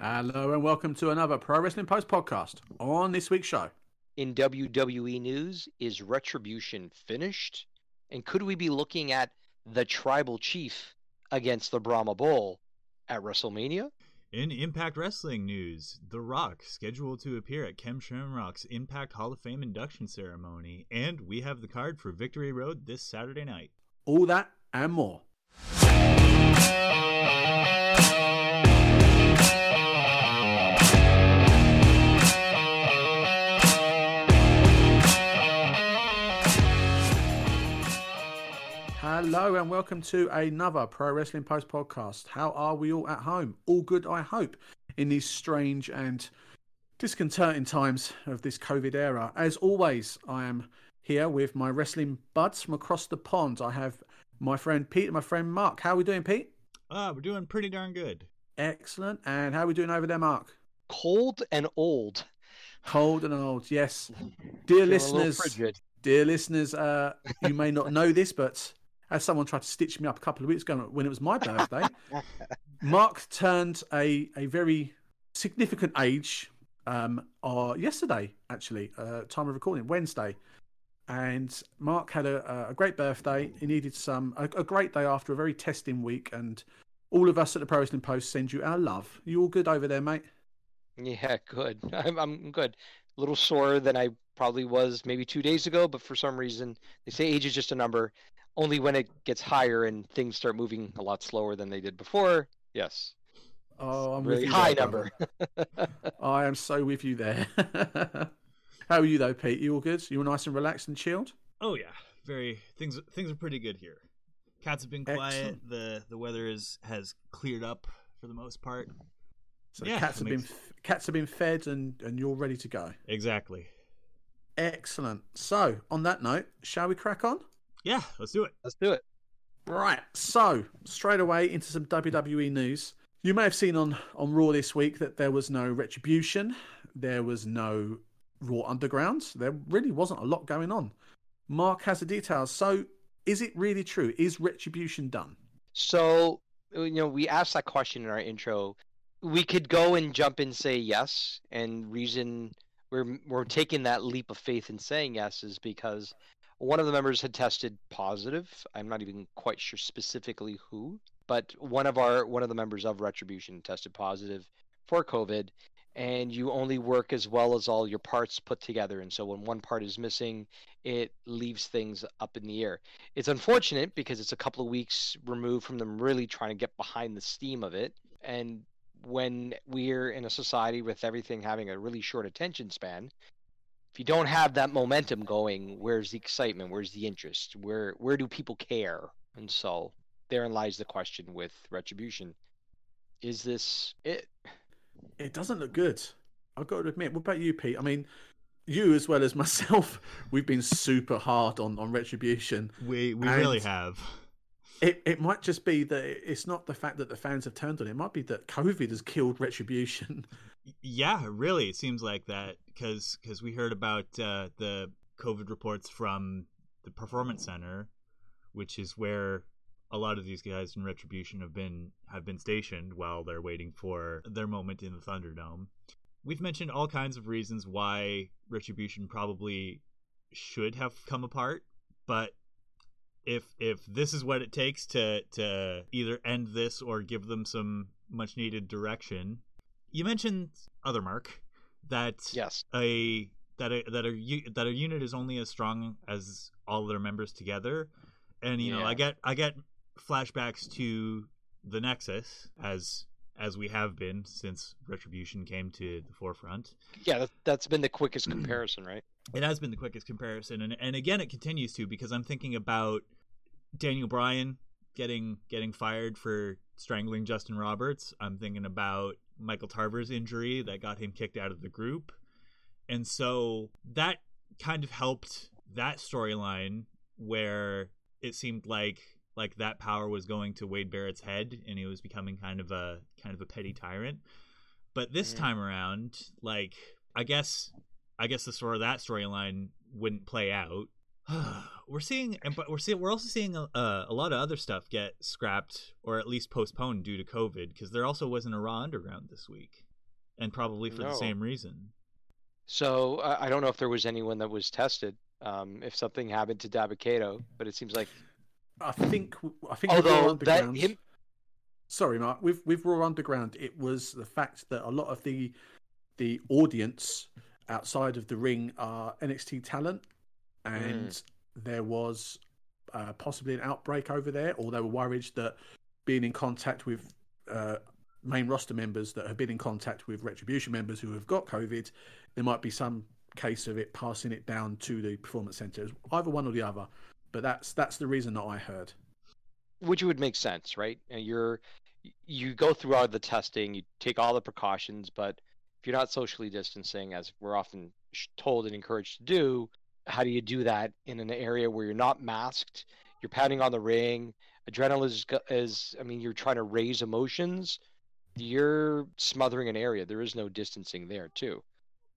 Hello and welcome to another Pro Wrestling Post podcast. On this week's show, In WWE news, is Retribution finished? And could we be looking at the Tribal Chief against the Brahma Bull at WrestleMania? In Impact Wrestling news, The Rock scheduled to appear at Ken Shamrock's Impact Hall of Fame induction ceremony, and we have the card for Victory Road this Saturday night. all that and more. Hello and welcome to another Pro Wrestling Post podcast. How are we all at home? All good, I hope, in these strange and disconcerting times of this COVID era. As always, I am here with my wrestling buds from across the pond. I have my friend Pete and my friend Mark. How are we doing, Pete? Ah, we're doing pretty darn good. Excellent. And how are we doing over there, Mark? Cold and old. Cold and old, yes. Dear Feeling a listeners, dear listeners, uh, you may not know this, but as someone tried to stitch me up a couple of weeks ago when it was my birthday, Mark turned a, a very significant age um, uh, yesterday, actually, uh, time of recording, Wednesday. And Mark had a, a great birthday. He needed some, a, a great day after a very testing week. And all of us at the Pro Wrestling Post send you our love. You all good over there, mate? Yeah, good. I'm, I'm good. A little sore than I probably was maybe two days ago, but for some reason, they say age is just a number. Only when it gets higher and things start moving a lot slower than they did before. Yes. Oh, I'm Really with you high there, number. brother. I am so with you there. How are you though, Pete? You all good? You all nice and relaxed and chilled? Oh yeah, very things. Things are pretty good here. Cats have been quiet. Excellent. The the weather is has cleared up for the most part. So Yeah, cats have been cats have been fed and and you're ready to go. Exactly. Excellent. So on that note, shall we crack on? Yeah, let's do it. Let's do it. Right. So straight away into some WWE news. You may have seen on on Raw this week that there was no retribution. There was no Raw Underground. There really wasn't a lot going on. Mark has the details. So is it really true? Is retribution done? So, you know, we asked that question in our intro. We could go and jump and say yes, and reason we're we're taking that leap of faith in saying yes is because one of the members had tested positive. I'm not even quite sure specifically who, but one of our one of the members of Retribution tested positive for COVID, and you only work as well as all your parts put together. And so when one part is missing, it leaves things up in the air. It's unfortunate because it's a couple of weeks removed from them really trying to get behind the steam of it. And when we're in a society with everything having a really short attention span, if you don't have that momentum going, where's the excitement? Where's the interest? Where where do people care? And so therein lies the question with retribution. Is this it? It doesn't look good. I've got to admit. What about you, Pete? I mean, you as well as myself, we've been super hard on on retribution. We we really have. It it might just be that it's not the fact that the fans have turned on it. It might be that COVID has killed retribution. Yeah, really, it seems like that because because we heard about uh, the COVID reports from the Performance Center, which is where a lot of these guys in Retribution have been have been stationed while they're waiting for their moment in the Thunderdome. We've mentioned all kinds of reasons why Retribution probably should have come apart, but if if this is what it takes to to either end this or give them some much needed direction, you mentioned other mark that Yes. a that a that a that a unit is only as strong as all their members together, and you know I get I get flashbacks to the Nexus as as we have been since Retribution came to the forefront. Yeah, that, that's been the quickest mm. comparison, right? It has been the quickest comparison, and and again it continues to because I'm thinking about Daniel Bryan getting getting fired for strangling Justin Roberts. I'm thinking about Michael Tarver's injury that got him kicked out of the group, and so that kind of helped that storyline where it seemed like like that power was going to Wade Barrett's head and he was becoming kind of a kind of a petty tyrant. But this Mhm. time around, like I guess I guess the sort of that storyline wouldn't play out. we're seeing, and but we're seeing, we're also seeing a, a lot of other stuff get scrapped or at least postponed due to COVID because there also wasn't a Raw Underground this week. and probably for No. the same reason. So uh, I don't know if there was anyone that was tested. Um, if something happened to Dabba-Kato, but it seems like I think I think although that Underground- him Sorry, Mark. With with Raw Underground, it was the fact that a lot of the the audience outside of the ring are NXT talent, and there was uh, possibly an outbreak over there, or they were worried that being in contact with uh, main roster members that have been in contact with Retribution members who have got COVID, there might be some case of it passing it down to the performance centers, either one or the other. But that's that's the reason that I heard. which would make sense, right? Uh, You're you go through all the testing, you take all the precautions, but if you're not socially distancing, as we're often told and encouraged to do, how do you do that in an area where you're not masked? You're pounding on the ring. Adrenaline is, is I mean, you're trying to raise emotions. You're smothering an area. There is no distancing there, too.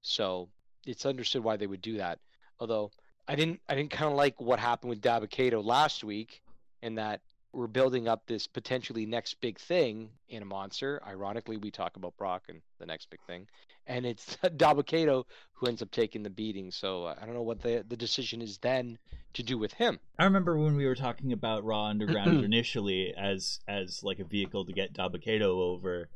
So it's understood why they would do that. Although I didn't, I didn't kind of like what happened with Dabba-Kato last week, in that we're building up this potentially next big thing in a monster. Ironically, we talk about Brock and the next big thing, and it's Dabba-Kato who ends up taking the beating. So uh, I don't know what the the decision is then to do with him. I remember when we were talking about Raw Underground initially as as like a vehicle to get Dabba-Kato over,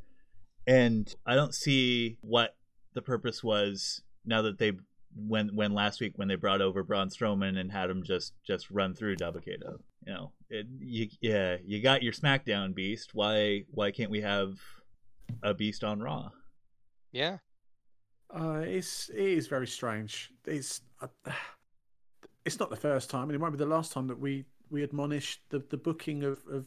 and I don't see what the purpose was now that they when when last week when they brought over Braun Strowman and had him just just run through Dabba-Kato. You know, it, you yeah you got your SmackDown beast. Why why can't we have a beast on Raw? Yeah, Uh, it's it is very strange. It's uh, it's not the first time, and it might be the last time that we we admonish the the booking of of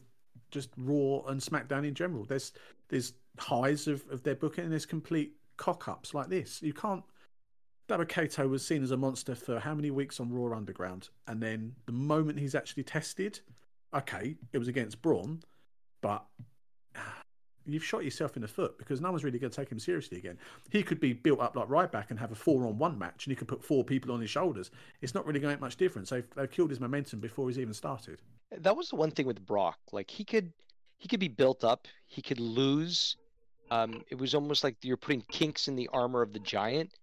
just Raw and SmackDown in general. There's there's highs of of their booking, and there's complete cock ups like this. You can't. Dabba-Kato was seen as a monster for how many weeks on Raw Underground, and then the moment he's actually tested, okay, it was against Braun, but you've shot yourself in the foot because no one's really going to take him seriously again. He could be built up like Ryback and have a four on one match, and he could put four people on his shoulders. It's not really going to make much difference. They've, they've killed his momentum before he's even started. that was the one thing with Brock. Like he could he could be built up, he could lose. Um, it was almost like you're putting kinks in the armor of the giant.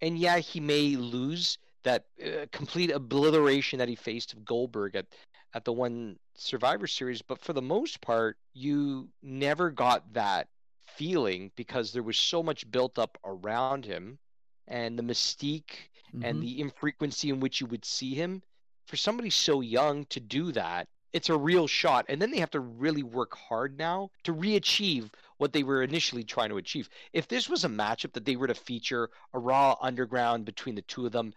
And yeah, he may lose that uh, complete obliteration that he faced of Goldberg at at the one Survivor Series, but for the most part, you never got that feeling because there was so much built up around him and the mystique and Mhm. the infrequency in which you would see him for somebody so young to do that it's a real shot and then they have to really work hard now to re-achieve what they were initially trying to achieve. If this was a matchup that they were to feature a raw underground between the two of them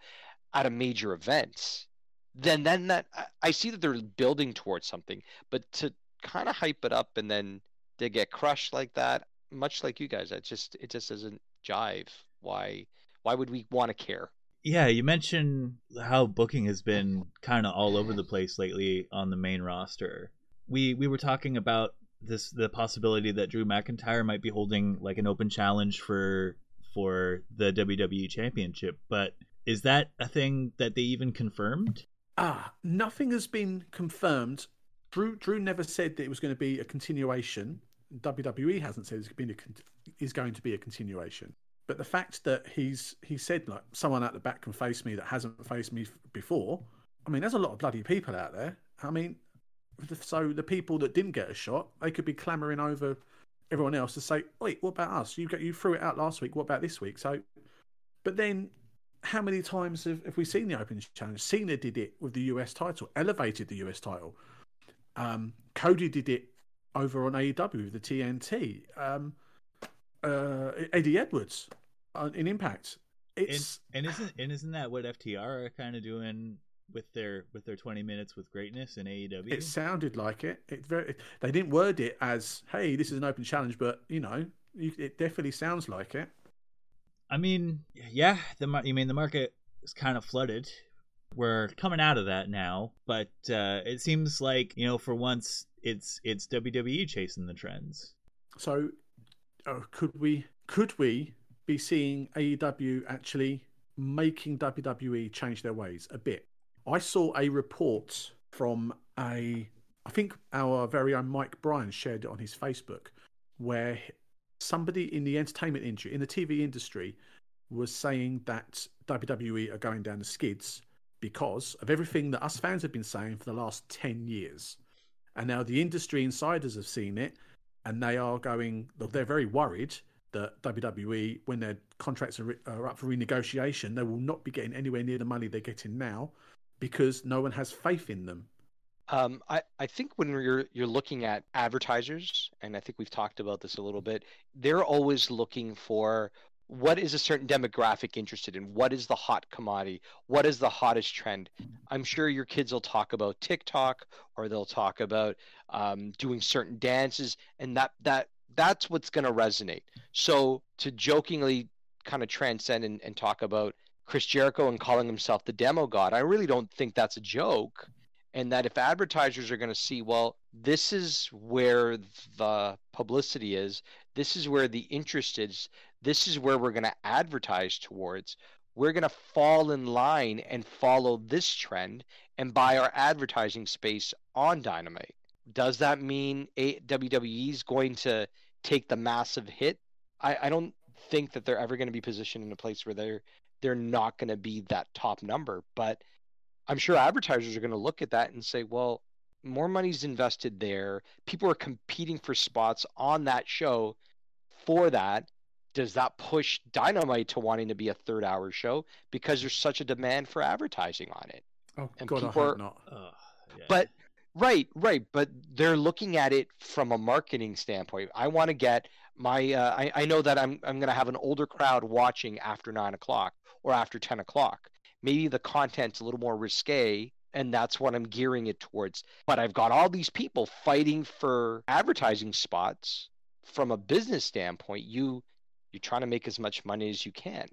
at a major event then then that I- see that they're building towards something. But to kind of hype it up and then they get crushed like that much like you guys it just it just doesn't jive. Why why would we want to care? Yeah, you mentioned how booking has been kind of all over the place lately on the main roster. We we were talking about this the possibility that Drew McIntyre might be holding like an open challenge for for the WWE Championship, but is that a thing that they even confirmed? Ah, nothing has been confirmed. Drew Drew never said that it was going to be a continuation. WWE hasn't said it's been a, is going to be a continuation. But the fact that he's he said like someone at the back can face me that hasn't faced me before. I mean, there's a lot of bloody people out there. I mean, so the people that didn't get a shot, they could be clamoring over everyone else to say, "Wait, what about us? You got you threw it out last week. What about this week?" So, but then how many times have, have we seen the Open Challenge? Cena did it with the US title, elevated the US title. Um, Cody did it over on AEW with the TNT. Um, uh, Eddie Edwards uh, in Impact. And, It's and isn't and isn't that what FTR are kind of doing with their with their 20 minutes with greatness in AEW? it sounded like it. It very they didn't word it as "Hey, this is an open challenge," but you know, you, it definitely sounds like it. I mean, yeah, the you mean the market is kind of flooded. We're coming out of that now, but uh, it seems like you know, for once, it's it's WWE chasing the trends. So, oh, could we could we be seeing AEW actually making WWE change their ways a bit? I saw a report from a, I think our very own Mike Bryan shared it on his Facebook, where somebody in the entertainment industry, in the TV industry, was saying that WWE are going down the skids because of everything that us fans have been saying for the last 10 years. And now the industry insiders have seen it and they are going, they're very worried that WWE, when their contracts are, are up for renegotiation, they will not be getting anywhere near the money they're getting now because no one has faith in them. Um, I, I think when you're you're looking at advertisers, and I think we've talked about this a little bit, they're always looking for what is a certain demographic interested in? What is the hot commodity? What is the hottest trend? I'm sure your kids will talk about tiktok or they'll talk about um, doing certain dances and that that that's what's going to resonate. So to jokingly kind of transcend and, and talk about chris jericho and calling himself the demo god i really don't think that's a joke. And that if advertisers are going to see well this is where the publicity is this is where the interest is this is where we're going to advertise towards we're going to fall in line and follow this trend and buy our advertising space on dynamite. Does that mean wwe is going to take the massive hit? I, I don't think that they're ever going to be positioned in a place where they're they're not going to be that top number but i'm sure advertisers are going to look at that and say well more money's invested there people are competing for spots on that show for that does that push Dynamite to wanting to be a third hour show because there's such a demand for advertising on it? Oh And God, I people hope are- not. Ugh, yeah. But right, right, but they're looking at it from a marketing standpoint. I want to get my. Uh, I, I know that I'm I'm going to have an older crowd watching after nine o'clock or after ten o'clock. Maybe the content's a little more risque. And that's what I'm gearing it towards. But I've got all these people fighting for advertising spots from a business standpoint. You you're trying to make as much money as you can.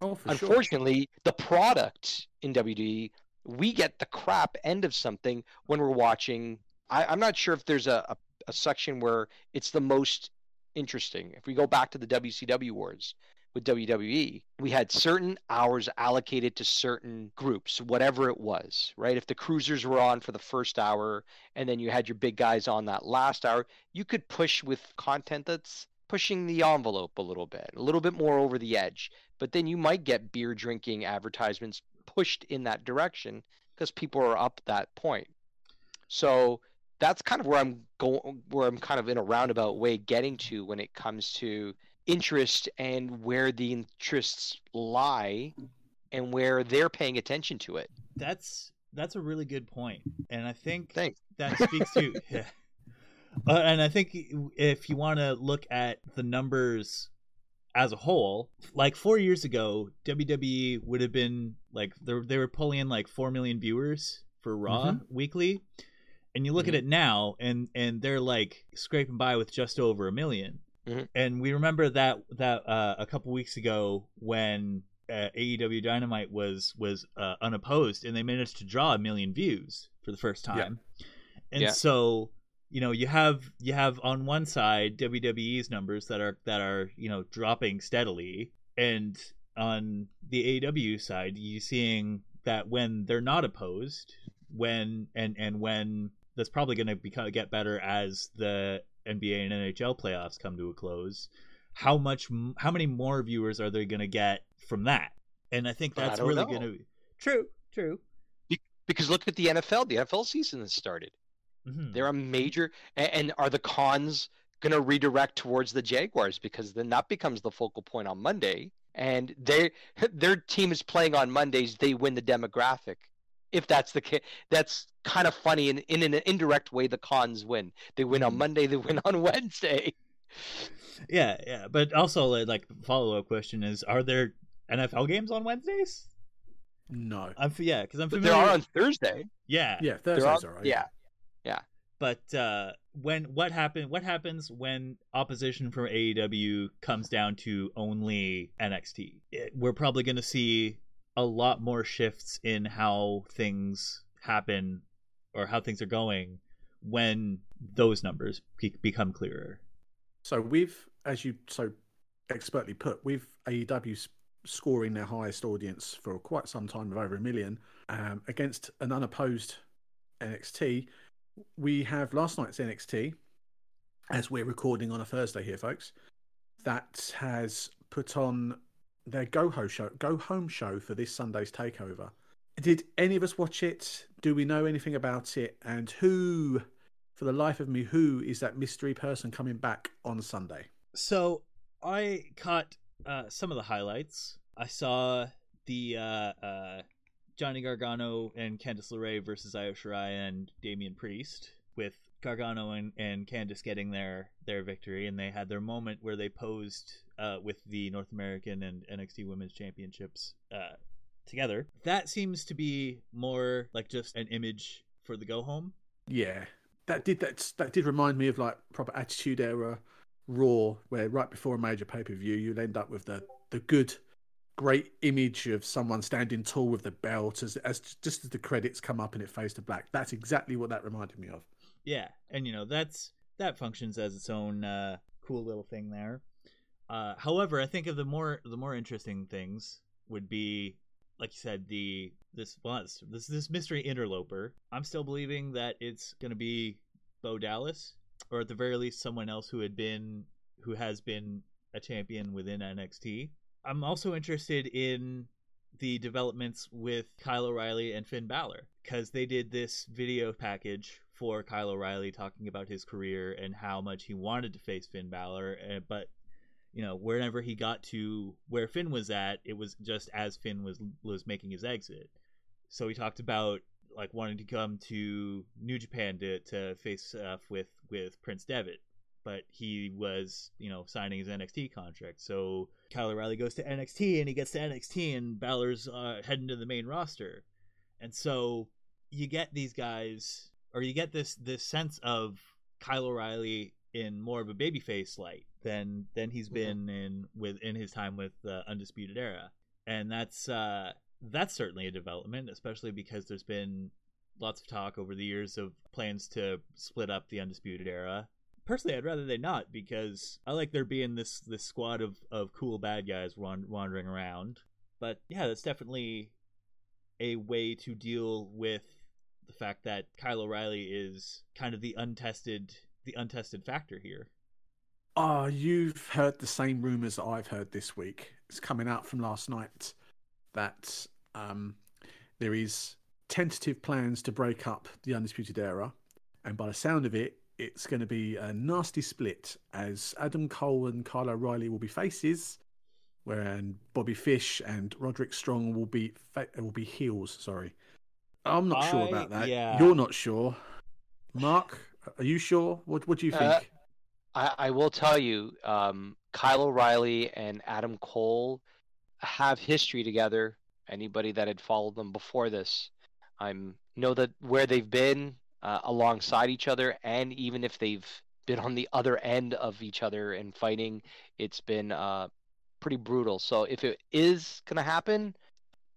Oh, for sure. Unfortunately, the product in WWE, we get the crap end of something when we're watching. I, I'm not sure if there's a, a, a section where it's the most interesting. If we go back to the WCW wars with WWE, we had certain hours allocated to certain groups, whatever it was, right? If the cruisers were on for the first hour and then you had your big guys on that last hour, you could push with content that's pushing the envelope a little bit, a little bit more over the edge. But then you might get beer drinking advertisements pushed in that direction because people are up that point. So that's kind of where I'm going, where I'm kind of in a roundabout way getting to when it comes to interest and where the interests lie and where they're paying attention to it. that's that's a really good point, and I think Thanks. that speaks to yeah. Uh, and I think if you want to look at the numbers as a whole, like four years ago, WWE would have been like they they were pulling in like four million viewers for Raw Mhm. weekly, and you look at Mhm. it now, and and they're like scraping by with just over a 1000000 Mhm. And we remember that that uh, a couple weeks ago when uh, AEW Dynamite was was uh, unopposed, and they managed to draw a million views for the first Yeah. time. And Yeah. so you know you have you have on one side WWE's numbers that are that are you know dropping steadily, and on the AEW side, you're seeing that when they're not opposed, when and and when that's probably going to become get better as the NBA and NHL playoffs come to a close. How much? How many more viewers are they going to get from that? And I think that's don't really going to be true. True. Because look at the NFL. The NFL season has started. Mhm. They're a major, a- and are the Khans going to redirect towards the Jaguars because then that becomes the focal point on Monday, and they their team is playing on Mondays. They win the demographic. If that's the case, that's kind of funny. In in an indirect way, the Khans win. They win on Mhm. Monday. They win on Wednesday. Yeah, yeah. But also, like, like follow up question is: Are there NFL games on Wednesdays? No. I'm f- yeah, because I'm But familiar. there are on Thursday. yeah, Yeah, They're Thursdays on- are right. Yeah. But uh, when what happen? What happens when opposition from AEW comes down to only NXT? It- we're probably going to see a lot more shifts in how things happen or how things are going when those numbers be- become clearer. So we've, as you so expertly put, with AEW scoring their highest audience for quite some time of over a million um, against an unopposed NXT. We have last night's NXT, as we're recording on a Thursday here, folks. that has put on their go home show, go home show for this Sunday's takeover. Did any of us watch it? Do we know anything about it? And who, for the life of me, who is that mystery person coming back on Sunday? So I caught uh, some of the highlights. I saw the uh, uh, Johnny Gargano and Candice LeRae versus Io Shirai and Damian Priest, with Gargano and, and Candice getting their their victory, and they had their moment where they posed uh, with the North American and NXT Women's Championships uh, together. That seems to be more like just an image for the go home. Yeah, that did that. That did remind me of like proper Attitude Era Raw, where right before a major pay per view, you'd end up with the the good, great image of someone standing tall with the belt as as just as the credits come up and it fades to black. That's exactly what that reminded me of. Yeah, and you know that's that functions as its own uh, cool little thing there. Uh, however, I think of the more the more interesting things would be, like you said, the this was this this mystery interloper. I'm still believing that it's going to be Bo Dallas, or at the very least, someone else who had been who has been a champion within NXT. I'm also interested in the developments with Kyle O'Reilly and Finn Balor because they did this video package for Kyle O'Reilly talking about his career and how much he wanted to face Finn Balor, eh, but you know wherever he got to where Finn was at, it was just as Finn was was making his exit. So he talked about like wanting to come to New Japan to to face off with with Prince Devitt, but he was you know signing his NXT contract. So Kyle O'Reilly goes to NXT and he gets to NXT and Balor's uh, heading to the main roster, and so you get these guys or you get this this sense of Kyle O'Reilly in more of a babyface light than than he's been in with in his time with the Undisputed Era, and that's uh, that's certainly a development, especially because there's been lots of talk over the years of plans to split up the Undisputed Era. Personally, I'd rather they not because I like there being this this squad of of cool bad guys wand- wandering around. But yeah, that's definitely a way to deal with the fact that Kyle O'Reilly is kind of the untested the untested factor here. Oh, you've heard the same rumors that I've heard this week. It's coming out from last night that um, there is tentative plans to break up the Undisputed Era, and by the sound of it, it's going to be a nasty split as Adam Cole and Kyle O'Reilly will be faces, where Bobby Fish and Roderick Strong will be fa- will be heels. Sorry, I'm not sure about that. yeah. You're not sure, Mark. Are you sure? What What do you think? Uh, I, I will tell you, um, Kyle O'Reilly and Adam Cole have history together. Anybody that had followed them before this, I'm know that where they've been uh, alongside each other, and even if they've been on the other end of each other and fighting, it's been uh, pretty brutal. So if it is gonna happen,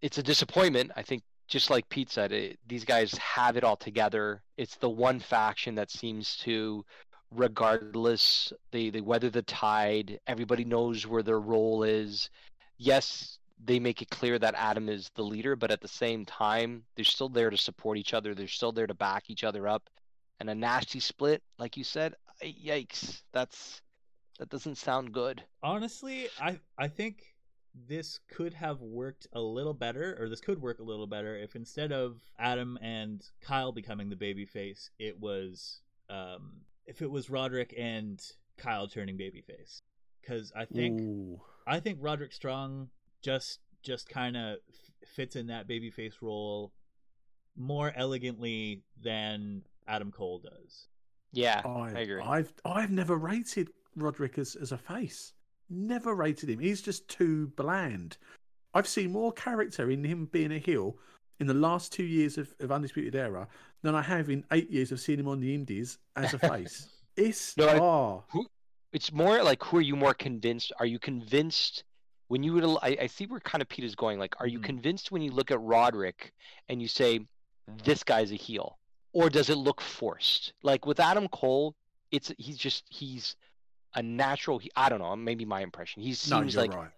it's a disappointment. I think just like Pete said, it, these guys have it all together. It's the one faction that seems to, regardless, they, they weather the tide. Everybody knows where their role is. Yes, they make it clear that Adam is the leader, but at the same time, they're still there to support each other. They're still there to back each other up. And a nasty split, like you said, yikes! That's that doesn't sound good. Honestly, I I think this could have worked a little better, or this could work a little better if instead of Adam and Kyle becoming the babyface, it was um, if it was Roderick and Kyle turning babyface. Because I think Ooh. I think Roderick Strong just just kind of f- fits in that babyface role more elegantly than Adam Cole does. Yeah, I, I agree. I've I've never rated Roderick as, as a face. Never rated him. He's just too bland. I've seen more character in him being a heel in the last two years of, of Undisputed Era than I have in eight years of seeing him on the Indies as a face. it's No, I- oh, it's more like who are you more convinced? Are you convinced when you would? I, I see where kind of Pete is going. Like, are you Mhm. convinced when you look at Roderick and you say this guy's a heel, or does it look forced? Like with Adam Cole, it's he's just he's a natural. he- I don't know. Maybe my impression. He no, seems you're like right.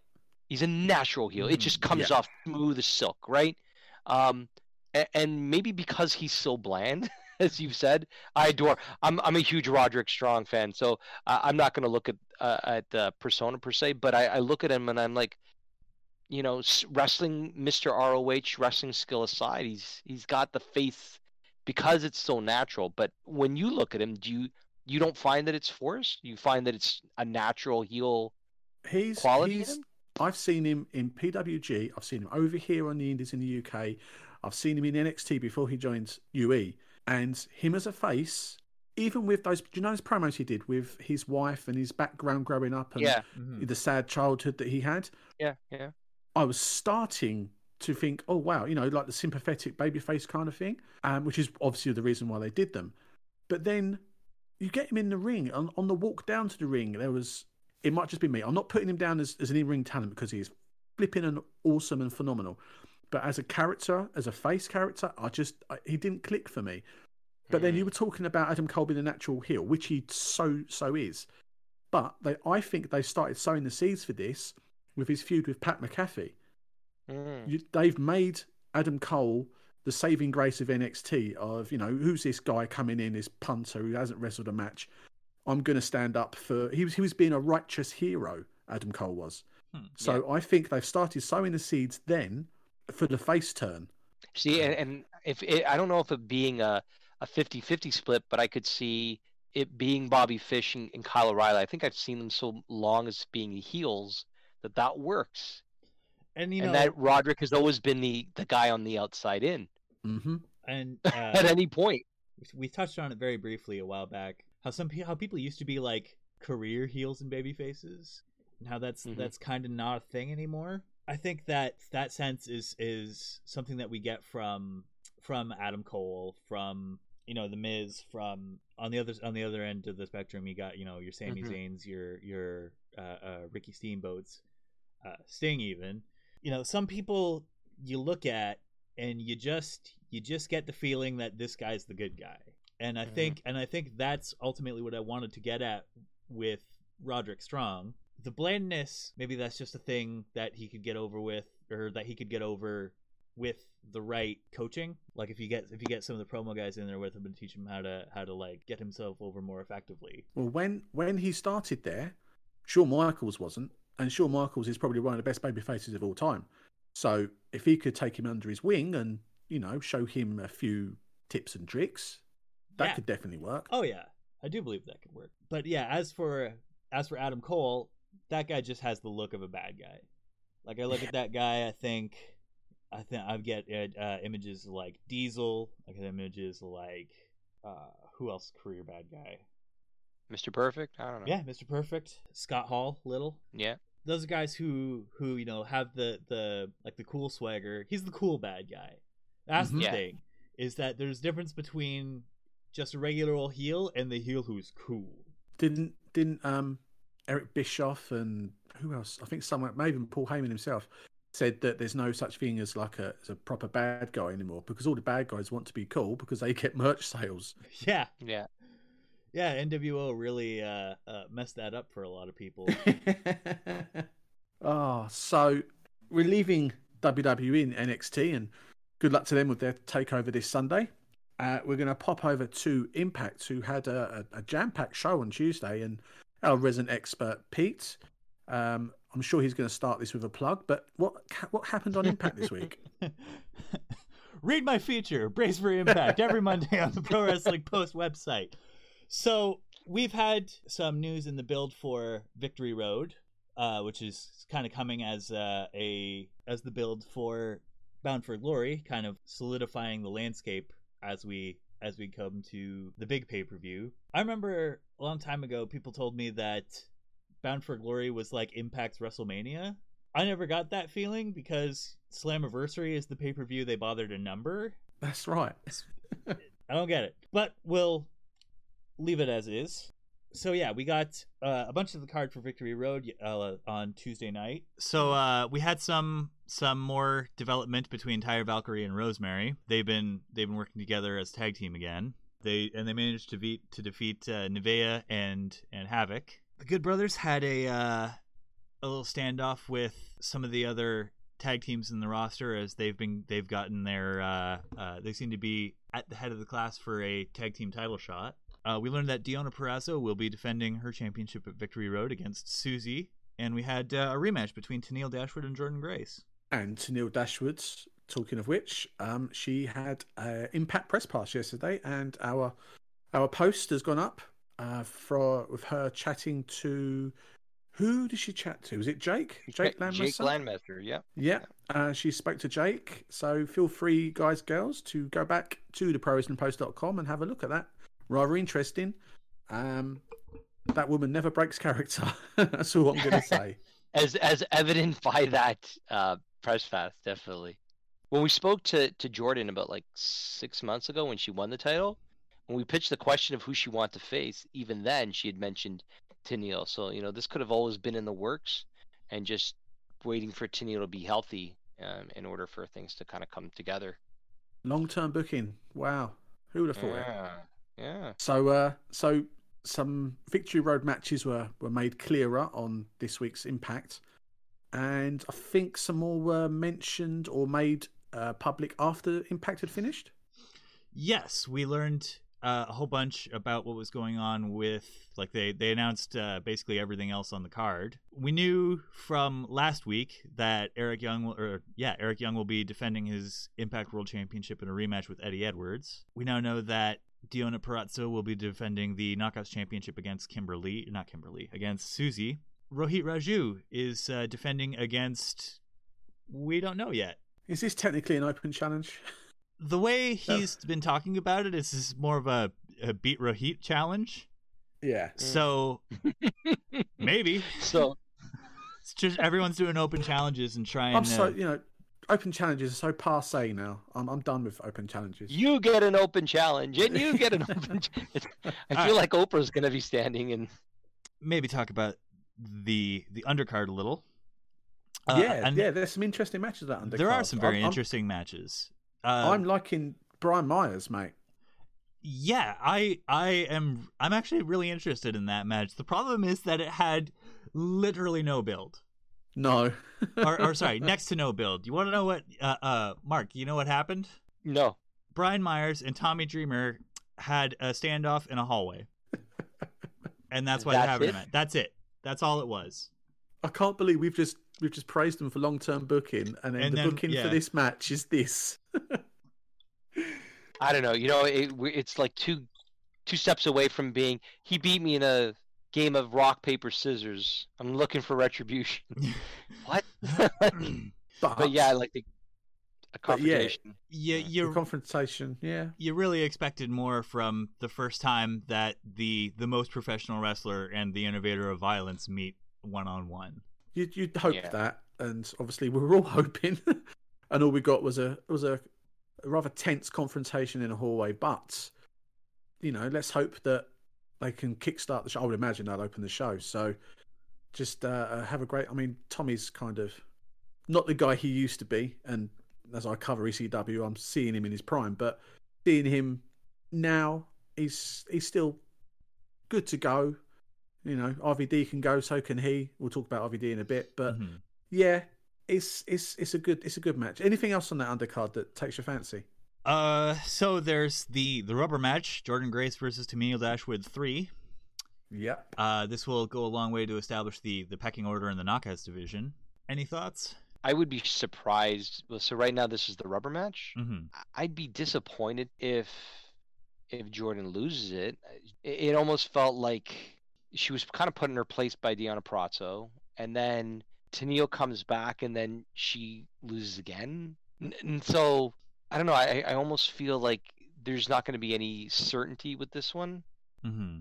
he's a natural heel. It Mhm, just comes yeah. off smooth as silk, right? Um, and, and maybe because he's so bland, as you've said, I adore. I'm I'm a huge Roderick Strong fan, so uh, I'm not going to look at uh, at the persona per se, but I, I look at him and I'm like, you know, wrestling Mr. ROH wrestling skill aside, he's he's got the face because it's so natural. But when you look at him, do you you don't find that it's forced? You find that it's a natural heel He's quality he's. I've seen him in PWG. I've seen him over here on the Indies in the UK. I've seen him in NXT before he joins UE. And him as a face, even with those, do you know those promos he did with his wife and his background growing up and Yeah, Mhm. the sad childhood that he had? yeah, yeah. I was starting to think, oh wow, you know, like the sympathetic babyface kind of thing, um, which is obviously the reason why they did them. But then you get him in the ring on, on the walk down to the ring. There was, it might just be me. I'm not putting him down as, as an in-ring talent because he is flipping and awesome and phenomenal. But as a character, as a face character, I just I, he didn't click for me. But then you were talking about Adam Cole being a natural heel, which he so so is. But they, I think they started sowing the seeds for this with his feud with Pat McAfee. Mm. You, they've made Adam Cole the saving grace of NXT. Of you know, who's this guy coming in, this punter who hasn't wrestled a match? I'm going to stand up for. He was he was being a righteous hero. Adam Cole was. Hmm. So I think they've started sowing the seeds then for the face turn. See, and, and if it, I don't know if it being a a 50-50 split, but I could see it being Bobby Fish and, and Kyle O'Reilly. I think I've seen them so long as being heels that that works, And you and that Roderick has always been the the guy on the outside in hmm and at uh, any point. we touched on it very briefly a while back. How some how people used to be like career heels and baby faces, and how that's Mhm. that's kind of not a thing anymore. I think that that sense is is something that we get from from Adam Cole, from you know the Miz, from on the other on the other end of the spectrum. You got you know your Sami Mhm. Zayn's, your your uh, uh, Ricky Steamboats, uh, Sting even. You know some people you look at and you just you just get the feeling that this guy's the good guy and i Mhm. think and i think that's ultimately what i wanted to get at with roderick strong the blandness maybe that's just a thing that he could get over with or that he could get over with the right coaching like if you get if you get some of the promo guys in there with him and teach him how to how to like get himself over more effectively Well, when when he started there, Shawn Michaels wasn't, and Shawn Michaels is probably one of the best baby faces of all time. So if he could take him under his wing and you know show him a few tips and tricks, that Yeah. could definitely work. Oh yeah, I do believe that could work. But yeah, as for as for Adam Cole, that guy just has the look of a bad guy. Like I look at that guy, I think, I think I get uh, uh, images like Diesel. I get images like uh, who else? Career bad guy. Mr. Perfect? I don't know. Yeah, Mr. Perfect, Scott Hall, Little. Yeah. Those are guys who who you know have the the like the cool swagger. He's the cool bad guy. That's the Mhm. Yeah. thing is that there's difference between just a regular old heel and the heel who's cool. Didn't didn't um Eric Bischoff and who else? I think someone, maybe even Paul Heyman himself, said that there's no such thing as like a, as a proper bad guy anymore because all the bad guys want to be cool because they get merch sales. Yeah, Yeah. yeah. NWO really uh, uh, messed that up for a lot of people. oh, so we're leaving WWE and NXT, and good luck to them with their takeover this Sunday. Uh, we're going to pop over to Impact, who had a, a, a jam-packed show on Tuesday, and our resident expert Pete. Um, I'm sure he's going to start this with a plug. But what what happened on Impact this week? Read my feature, Brace for Impact, every Monday on the Pro Wrestling Post website. So we've had some news in the build for Victory Road, uh, which is kind of coming as uh, a as the build for Bound for Glory, kind of solidifying the landscape as we as we come to the big pay per view. I remember a long time ago, people told me that Bound for Glory was like Impact's WrestleMania. I never got that feeling because Slammiversary is the pay per view they bothered to number. That's right. I don't get it, but we'll leave it as is. So yeah, we got uh, a bunch of the card for Victory Road uh, on Tuesday night. So uh, we had some some more development between Taya Valkyrie and Rosemary. They've been they've been working together as tag team again. They and they managed to beat to defeat uh, Nevaeh and and Havok. The Good Brothers had a uh, a little standoff with some of the other tag teams in the roster as they've been they've gotten their uh, uh, they seem to be at the head of the class for a tag team title shot. Uh, we learned that Deonna Purrazzo will be defending her championship at Victory Road against Susie, and we had uh, a rematch between Tennille Dashwood and Jordynne Grace. And Tennille Dashwood, talking of which, um, she had an Impact press pass yesterday, and our our post has gone up uh, for with her chatting to who did she chat to? Was it Jake? Jake Landmaster. Jake Landmaster. Yeah. Yeah, uh, she spoke to Jake. So feel free, guys, girls, to go back to the ProWrestlingPost.com and have a look at that. Rather interesting. Um, that woman never breaks character. That's all I'm going to say. as as evident by that uh, press pass, definitely. When we spoke to to Jordynne about like six months ago when she won the title, when we pitched the question of who she wanted to face, even then she had mentioned Tennille. So you know this could have always been in the works, and just waiting for Tennille to be healthy um, in order for things to kind of come together. Long term booking. Wow, who would have thought it? Yeah, yeah. So, uh, so some Victory Road matches were were made clearer on this week's Impact, and I think some more were mentioned or made uh, public after Impact had finished. Yes, we learned uh, a whole bunch about what was going on with like they they announced uh, basically everything else on the card. We knew from last week that Eric Young will, or yeah Eric Young will be defending his Impact World Championship in a rematch with Eddie Edwards. We now know that Deonna Purrazzo will be defending the Knockouts Championship against Kimberly, not Kimberly, against Susie. Rohit Raju is uh, defending against. We don't know yet. Is this technically an open challenge? the way he's been talking about it is this is more of a, a beat Rohit challenge. Yeah. So maybe. So It's just everyone's doing open challenges and trying. I'm to... so you know, open challenges are so passe now. I'm I'm done with open challenges. you get an open challenge, and you get an open. ch- I feel like Oprah's gonna be standing and maybe talk about the the undercard a little. Uh, yeah, and yeah. There's some interesting matches that under. There are some very I'm, interesting matches. Uh, I'm, I'm liking Brian Myers, mate. yeah, I I am I'm actually really interested in that match. The problem is that it had literally no build. No. or, or sorry, next to no build. You want to know what uh uh Mark, you know what happened? no. Brian Myers and Tommy Dreamer had a standoff in a hallway. And that's why That's they're having it? it. That's it. That's all it was. I can't believe we've just we've just praised them for long term booking, and then And the then- booking yeah. for this match is this. I don't know. You know, it, it's like two two steps away from being. He beat me in a game of rock paper scissors. I'm looking for retribution. what? But, but yeah, like the a But yeah, confrontation. you the you confrontation. Yeah. you really expected more from the first time that the the most professional wrestler and the innovator of violence meet one on one. You'd, you'd hope Yeah. that, and obviously we were all hoping, and all we got was a was a, a rather tense confrontation in a hallway. But you know, let's hope that they can kickstart the show. I would imagine they'll open the show. So just uh, uh, have a great. I mean, Tommy's kind of not the guy he used to be, and as I cover ECW, I'm seeing him in his prime, but seeing him now, he's he's still good to go. You know, RVD can go, so can he. We'll talk about RVD in a bit, but Mhm. yeah, it's it's it's a good it's a good match. Anything else on that undercard that takes your fancy? Uh, so there's the the rubber match: Jordynne Grace versus Tennille Dashwood three. Yep. Uh, this will go a long way to establish the the pecking order in the knockouts division. Any thoughts? I would be surprised. Well, so right now this is the rubber match. Mm-hmm. I- I'd be disappointed if if Jordynne loses it. It, it almost felt like she was kind of put in her place by Deonna Purrazzo, and then Tennille comes back, and then she loses again. And so I don't know. I, I almost feel like there's not going to be any certainty with this one. Mm-hmm.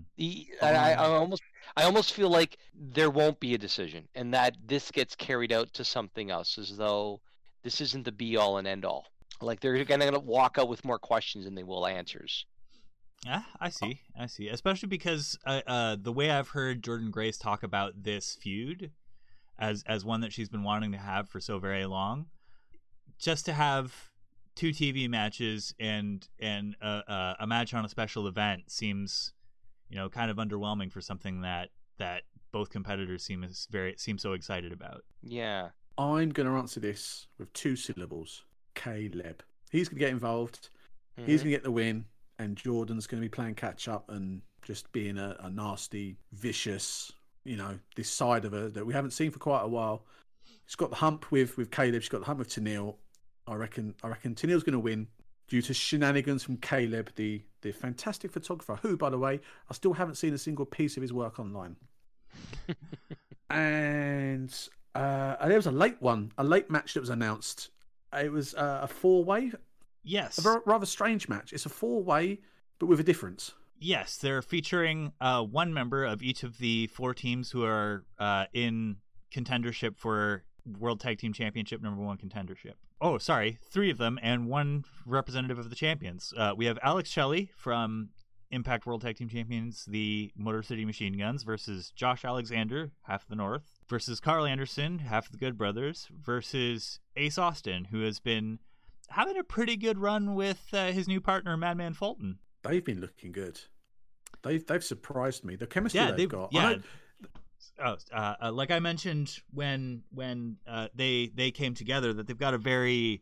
And I, I almost I almost feel like there won't be a decision, and that this gets carried out to something else, as though this isn't the be all and end all. Like they're gonna walk out with more questions than they will answers. Yeah, I see. I see. Especially because uh, uh, the way I've heard Jordynne Grace talk about this feud as as one that she's been wanting to have for so very long, just to have two TV matches and and a, a, a match on a special event seems, you know, kind of underwhelming for something that that both competitors seem as very seem so excited about. Yeah, I'm going to answer this with two syllables. Kaleb. He's going to get involved. He's Mhm. going to get the win, and Jordynne's going to be playing catch up and just being a, a nasty, vicious, you know, this side of her that we haven't seen for quite a while. She's got the hump with with Kaleb. She's got the hump with Tennille. I reckon. I reckon Tennille's going to win due to shenanigans from Kaleb, the the fantastic photographer, who, by the way, I still haven't seen a single piece of his work online. and uh, there was a late one, a late match that was announced. It was uh, a four way, Yes. a rather strange match. It's a four way, but with a difference. Yes, they're featuring uh, one member of each of the four teams who are uh, in contendership for World Tag Team Championship number one contendership. Oh, sorry, three of them and one representative of the champions. Uh, we have Alex Shelley from Impact World Tag Team Champions, the Motor City Machine Guns, versus Josh Alexander, half the North, versus Karl Anderson, half the Good Brothers, versus Ace Austin, who has been having a pretty good run with uh, his new partner, Madman Fulton. They've been looking good. They've they've surprised me. The chemistry yeah, they've, they've got. I Yeah. know- Oh, uh, uh, like I mentioned when when uh, they they came together, that they've got a very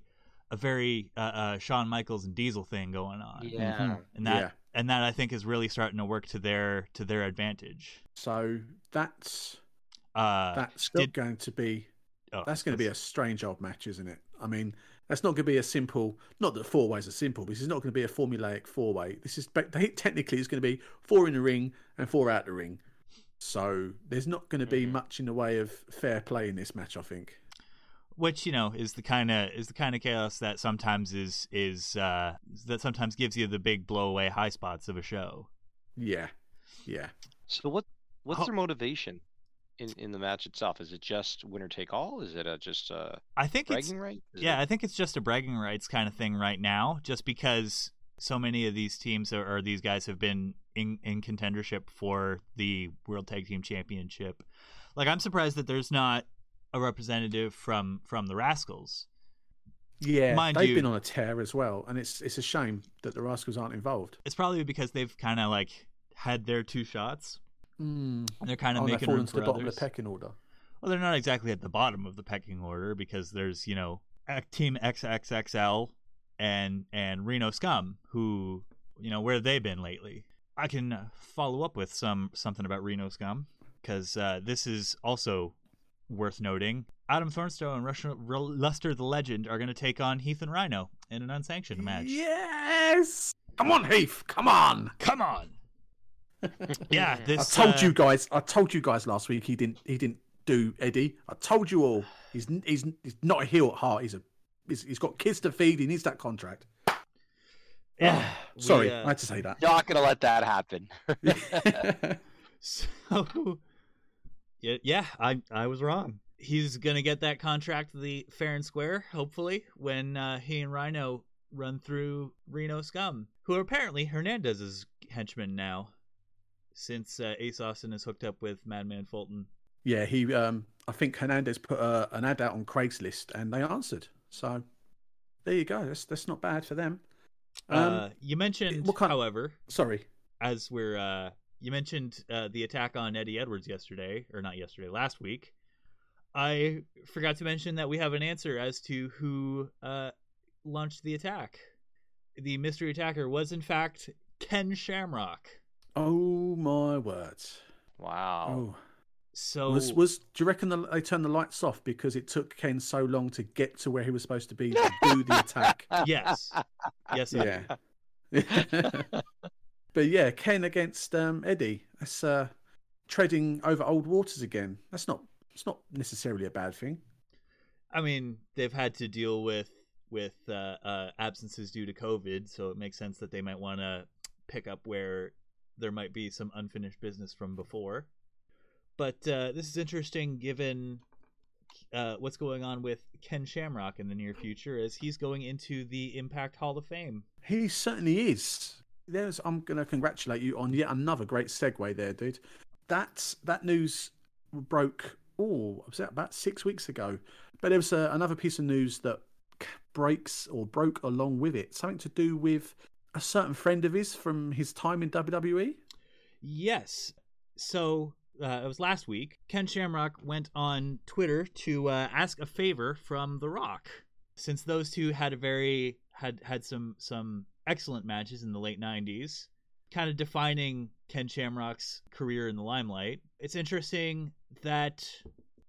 a very uh, uh, Shawn Michaels and Diesel thing going on, Yeah. and that Yeah. and that I think is really starting to work to their to their advantage. So that's Uh, that's did- going to be oh, that's going to be a strange old match, isn't it? I mean, that's not going to be a simple. Not that four ways are simple. This is not going to be a formulaic four way. This is technically it's going to be four in the ring and four out the ring. So there's not going to be Mhm. much in the way of fair play in this match. I think. which you know is the kind of is the kind of chaos that sometimes is is uh, that sometimes gives you the big blow away high spots of a show. Yeah, yeah. So what what's How- their motivation in in the match itself? Is it just winner take all? Is it a, just a I think it's bragging right? Is Yeah, it- I think it's just a bragging rights kind of thing right now, just because so many of these teams or, or these guys have been in, in contendership for the World Tag Team Championship. Like, I'm surprised that there's not a representative from from the Rascals. Yeah, Mind they've you- been on a tear as well, and it's it's a shame that the Rascals aren't involved. It's probably because they've kind of like had their two shots. Mm. And they're kind of Oh, making fall room for the bottom others. of the pecking order. Well, they're not exactly at the bottom of the pecking order because there's you know Team XXXL and and Reno Scum who you know where have they been lately? I can uh, follow up with some something about Reno Scum because uh, this is also worth noting. Adam Thornstowe and Rush- Ru- Luster the Legend are going to take on Heath and Rhino in an unsanctioned match. Yes, come on, Heath, come on. Come on! Yeah, I told uh, you guys. I told you guys last week he didn't. He didn't do Eddie. I told you all. He's he's he's not a heel at heart. He's a. He's, he's got kids to feed. He needs that contract. Yeah, we, Sorry, uh, I had to say that. not gonna let that happen. So, yeah, yeah, I I was wrong. He's gonna get that contract the fair and square, hopefully, when uh, he and Rhino run through Reno Scum, who are apparently Hernandez's henchmen now, since uh, Ace Austin is hooked up with Madman Fulton. yeah, he. Um, I think Hernandez put uh, an ad out on Craigslist, and they answered. So there you go. That's that's not bad for them. Um, uh, you mentioned, kind- however, sorry. as we're uh, you mentioned uh, the attack on Eddie Edwards yesterday, or not yesterday, last week. I forgot to mention that we have an answer as to who uh, launched the attack. The mystery attacker was, in fact, Ken Shamrock. Oh my words. wow. Oh. So Was was do you reckon the, they turned the lights off because it took Ken so long to get to where he was supposed to be to do the attack? yes, yes, Yeah. but yeah, Ken against um, Eddie. That's uh, treading over old waters again. That's not. It's not necessarily a bad thing. I mean, they've had to deal with with uh, uh, absences due to COVID, so it makes sense that they might want to pick up where there might be some unfinished business from before. But uh, this is interesting, given uh, what's going on with Ken Shamrock in the near future, as he's going into the Impact Hall of Fame. He certainly is. There's. I'm going to congratulate you on yet another great segue there, dude. That that news broke. Oh, was that about six weeks ago? But there was uh, another piece of news that breaks or broke along with it. Something to do with a certain friend of his from his time in? WWE. Yes. So uh, it was last week. Ken Shamrock went on Twitter to uh, ask a favor from The Rock, since those two had a very had had some some excellent matches in the late 90s, kind of defining Ken Shamrock's career in the limelight. It's interesting that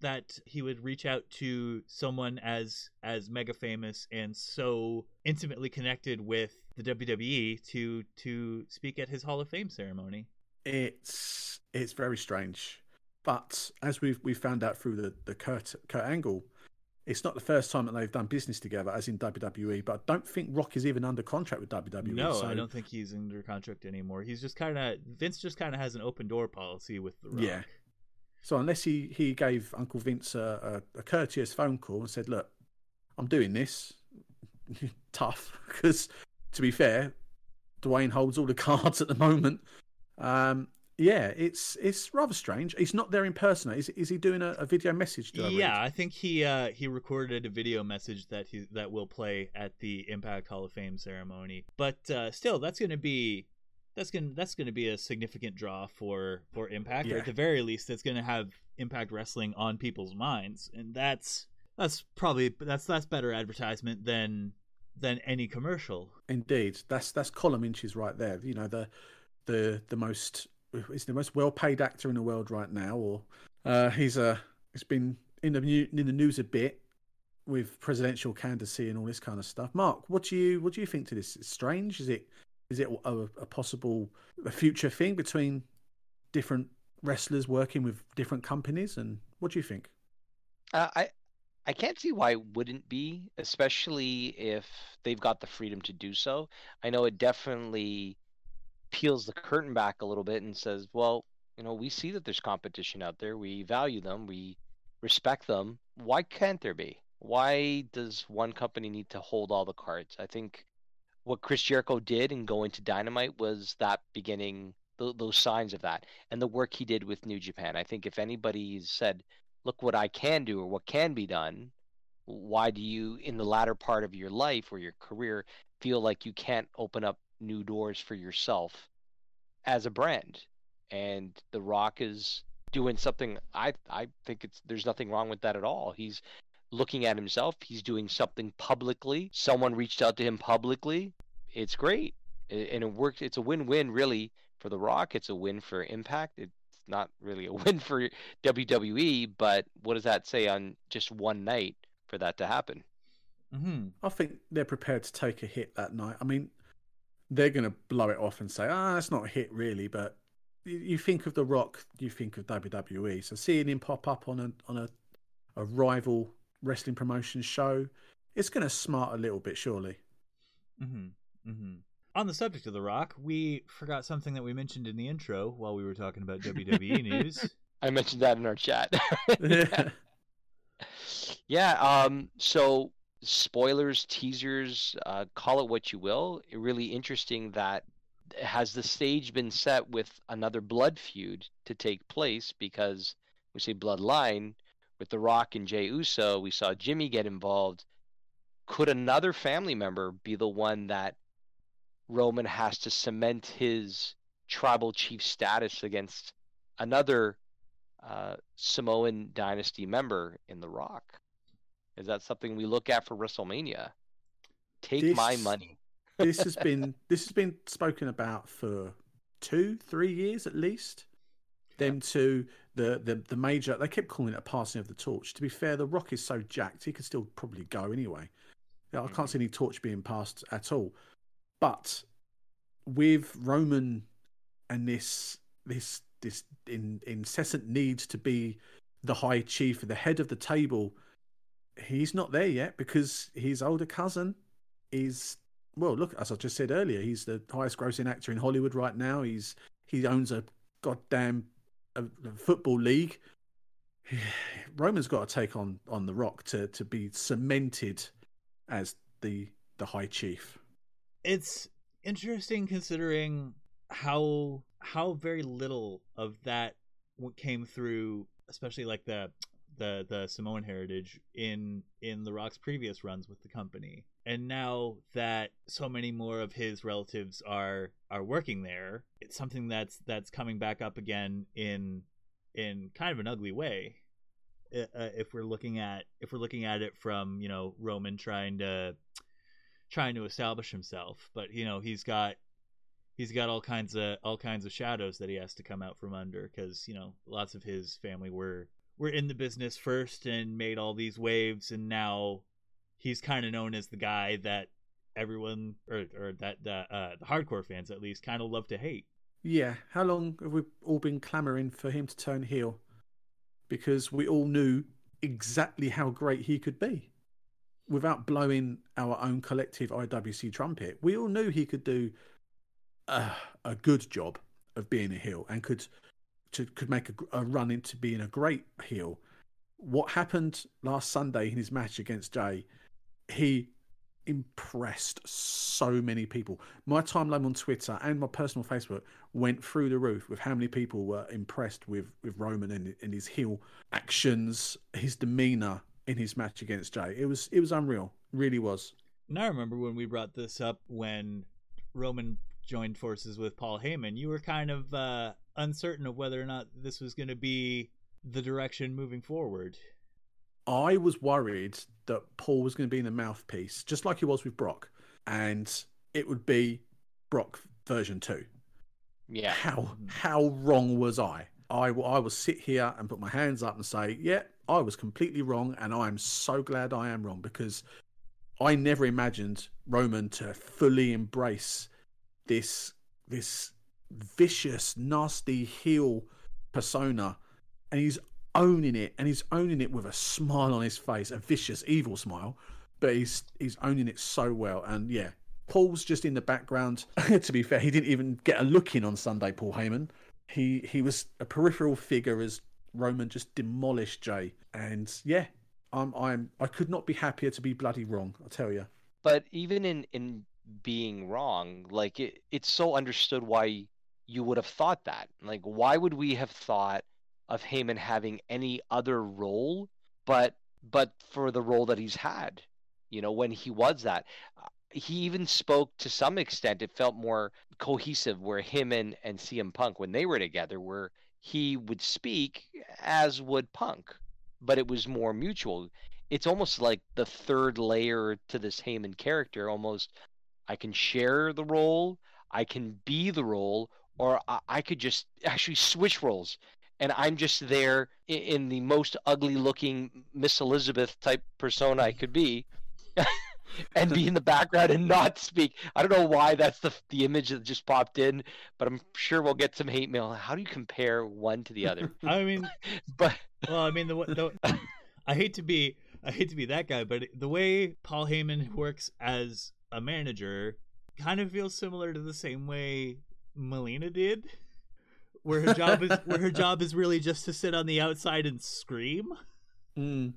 that he would reach out to someone as as mega famous and so intimately connected with the WWE to to speak at his Hall of Fame ceremony. It's it's very strange, but as we've we found out through the the Kurt Kurt Angle, it's not the first time that they've done business together, as in WWE. But I don't think Rock is even under contract with WWE. No, so- I don't think he's under contract anymore. He's just kind of Vince just kind of has an open door policy with the Rock. Yeah. So unless he, he gave Uncle Vince a, a, a courteous phone call and said, "Look, I'm doing this," tough because to be fair, Dwayne holds all the cards at the moment. Um, yeah, it's it's rather strange. He's not there in person. Is is he doing a, a video message? I read? Yeah, I think he uh, he recorded a video message that he that will play at the Impact Hall of Fame ceremony. But uh, still, that's going to be that's going to that's to be a significant draw for for Impact. Or at the very least, that's going to have Impact Wrestling on people's minds, and that's that's probably that's that's better advertisement than than any commercial. Indeed, that's that's column inches right there. You know the the the most is the most well paid actor in the world right now, or uh, he's a he's been in the new, in the news a bit with presidential candidacy and all this kind of stuff. Mark, what do you what do you think to this? It's strange. Is it is it a, a possible a future thing between different wrestlers working with different companies? And what do you think? Uh, I I can't see why it wouldn't be, especially if they've got the freedom to do so. I know it definitely peels the curtain back a little bit and says, well, you know, we see that there's competition out there. We value them. We respect them. Why can't there be? Why does one company need to hold all the cards? I think what Chris Jericho did in going to Dynamite was that beginning, th- those signs of that, and the work he did with New Japan. I think if anybody said, look what I can do or what can be done, why do you, in the latter part of your life or your career, feel like you can't open up new doors for yourself as a brand? And The Rock is doing something. I I think it's there's nothing wrong with that at all. He's looking at himself. He's doing something publicly. Someone reached out to him publicly. It's great, and it works. It's a win-win, really, for The Rock. It's a win for Impact. It's not really a win for WWE, but what does that say on just one night for that to happen? Mm-hmm. I think they're prepared to take a hit that night. I mean, they're going to blow it off and say, "Ah, it's not a hit really," but you, you think of The Rock, you think of WWE. So seeing him pop up on a on a, a rival wrestling promotion show, it's going to smart a little bit, surely. Mm-hmm. Mm-hmm. On the subject of The Rock, we forgot something that we mentioned in the intro while we were talking about WWE news. I mentioned that in our chat. yeah. yeah. Um. So spoilers, teasers, uh, call it what you will. Really interesting that has the stage been set with another blood feud to take place because we say bloodline with The Rock and Jey Uso. We saw Jimmy get involved. Could another family member be the one that Roman has to cement his tribal chief status against another uh, Samoan dynasty member in The Rock? Is that something we look at for WrestleMania? Take my money. this has been this has been spoken about for two, three years at least. Them two, the, the the major, they kept calling it a passing of the torch. To be fair, the Rock is so jacked, he could still probably go anyway. I can't mm. see any torch being passed at all. But with Roman and this this this in, incessant need to be the high chief, the head of the table, he's not there yet because his older cousin is well, look, as I just said earlier, he's the highest grossing actor in Hollywood right now. He's he owns a goddamn a, football league. Roman's got to take on on the Rock to to be cemented as the the High Chief. it's interesting considering how how very little of that came through especially like the the the Samoan heritage in in the Rock's previous runs with the company and now that so many more of his relatives are are working there it's something that's that's coming back up again in in kind of an ugly way uh, uh, if we're looking at if we're looking at it from you know Roman trying to trying to establish himself. But you know, he's got he's got all kinds of all kinds of shadows that he has to come out from under because you know lots of his family were were in the business first and made all these waves, and now he's kind of known as the guy that everyone or or that the uh, the hardcore fans at least kind of love to hate. Yeah, how long have we all been clamoring for him to turn heel? Because we all knew exactly how great he could be without blowing our own collective IWC trumpet. We all knew he could do a, a good job of being a heel and could to, could make a, a run into being a great heel. What happened last Sunday in his match against Jey, he impressed so many people. My timeline on Twitter and my personal Facebook went through the roof with how many people were impressed with, with Roman and, and his heel actions, his demeanor in his match against Jey. It was it was unreal, really was. And I remember when we brought this up when Roman joined forces with Paul Heyman, you were kind of uh, uncertain of whether or not this was going to be the direction moving forward. I was worried that Paul was going to be in the mouthpiece, just like he was with Brock, and it would be Brock version two. Yeah. How how wrong was I? I I will sit here and put my hands up and say, yeah, I was completely wrong, and I am so glad I am wrong because I never imagined Roman to fully embrace this this vicious, nasty heel persona, and he's owning it, and he's owning it with a smile on his face, a vicious, evil smile, but he's he's owning it so well. And yeah, Paul's just in the background. to be fair, he didn't even get a look in on Sunday. Paul Heyman, he he was a peripheral figure as Roman just demolished Jey, and yeah, I'm I'm I could not be happier to be bloody wrong. I tell you. But even in in being wrong, like it, it's so understood why you would have thought that. Like, why would we have thought of Heyman having any other role but but for the role that he's had? You know, when he was that, he even spoke to some extent. It felt more cohesive, where him and and CM Punk when they were together, where he would speak as would Punk, but it was more mutual. It's almost like the third layer to this Heyman character, almost I can share the role, I can be the role, or I, I could just actually switch roles. And I'm just there in, in the most ugly looking Miss Elizabeth type persona I could be. and be in the background and not speak. I don't know why that's the the image that just popped in, but I'm sure we'll get some hate mail. How do you compare one to the other? I mean, but well, I mean the, the I hate to be I hate to be that guy, but the way Paul Heyman works as a manager kind of feels similar to the same way Melina did, where her job is where her job is really just to sit on the outside and scream. Mm.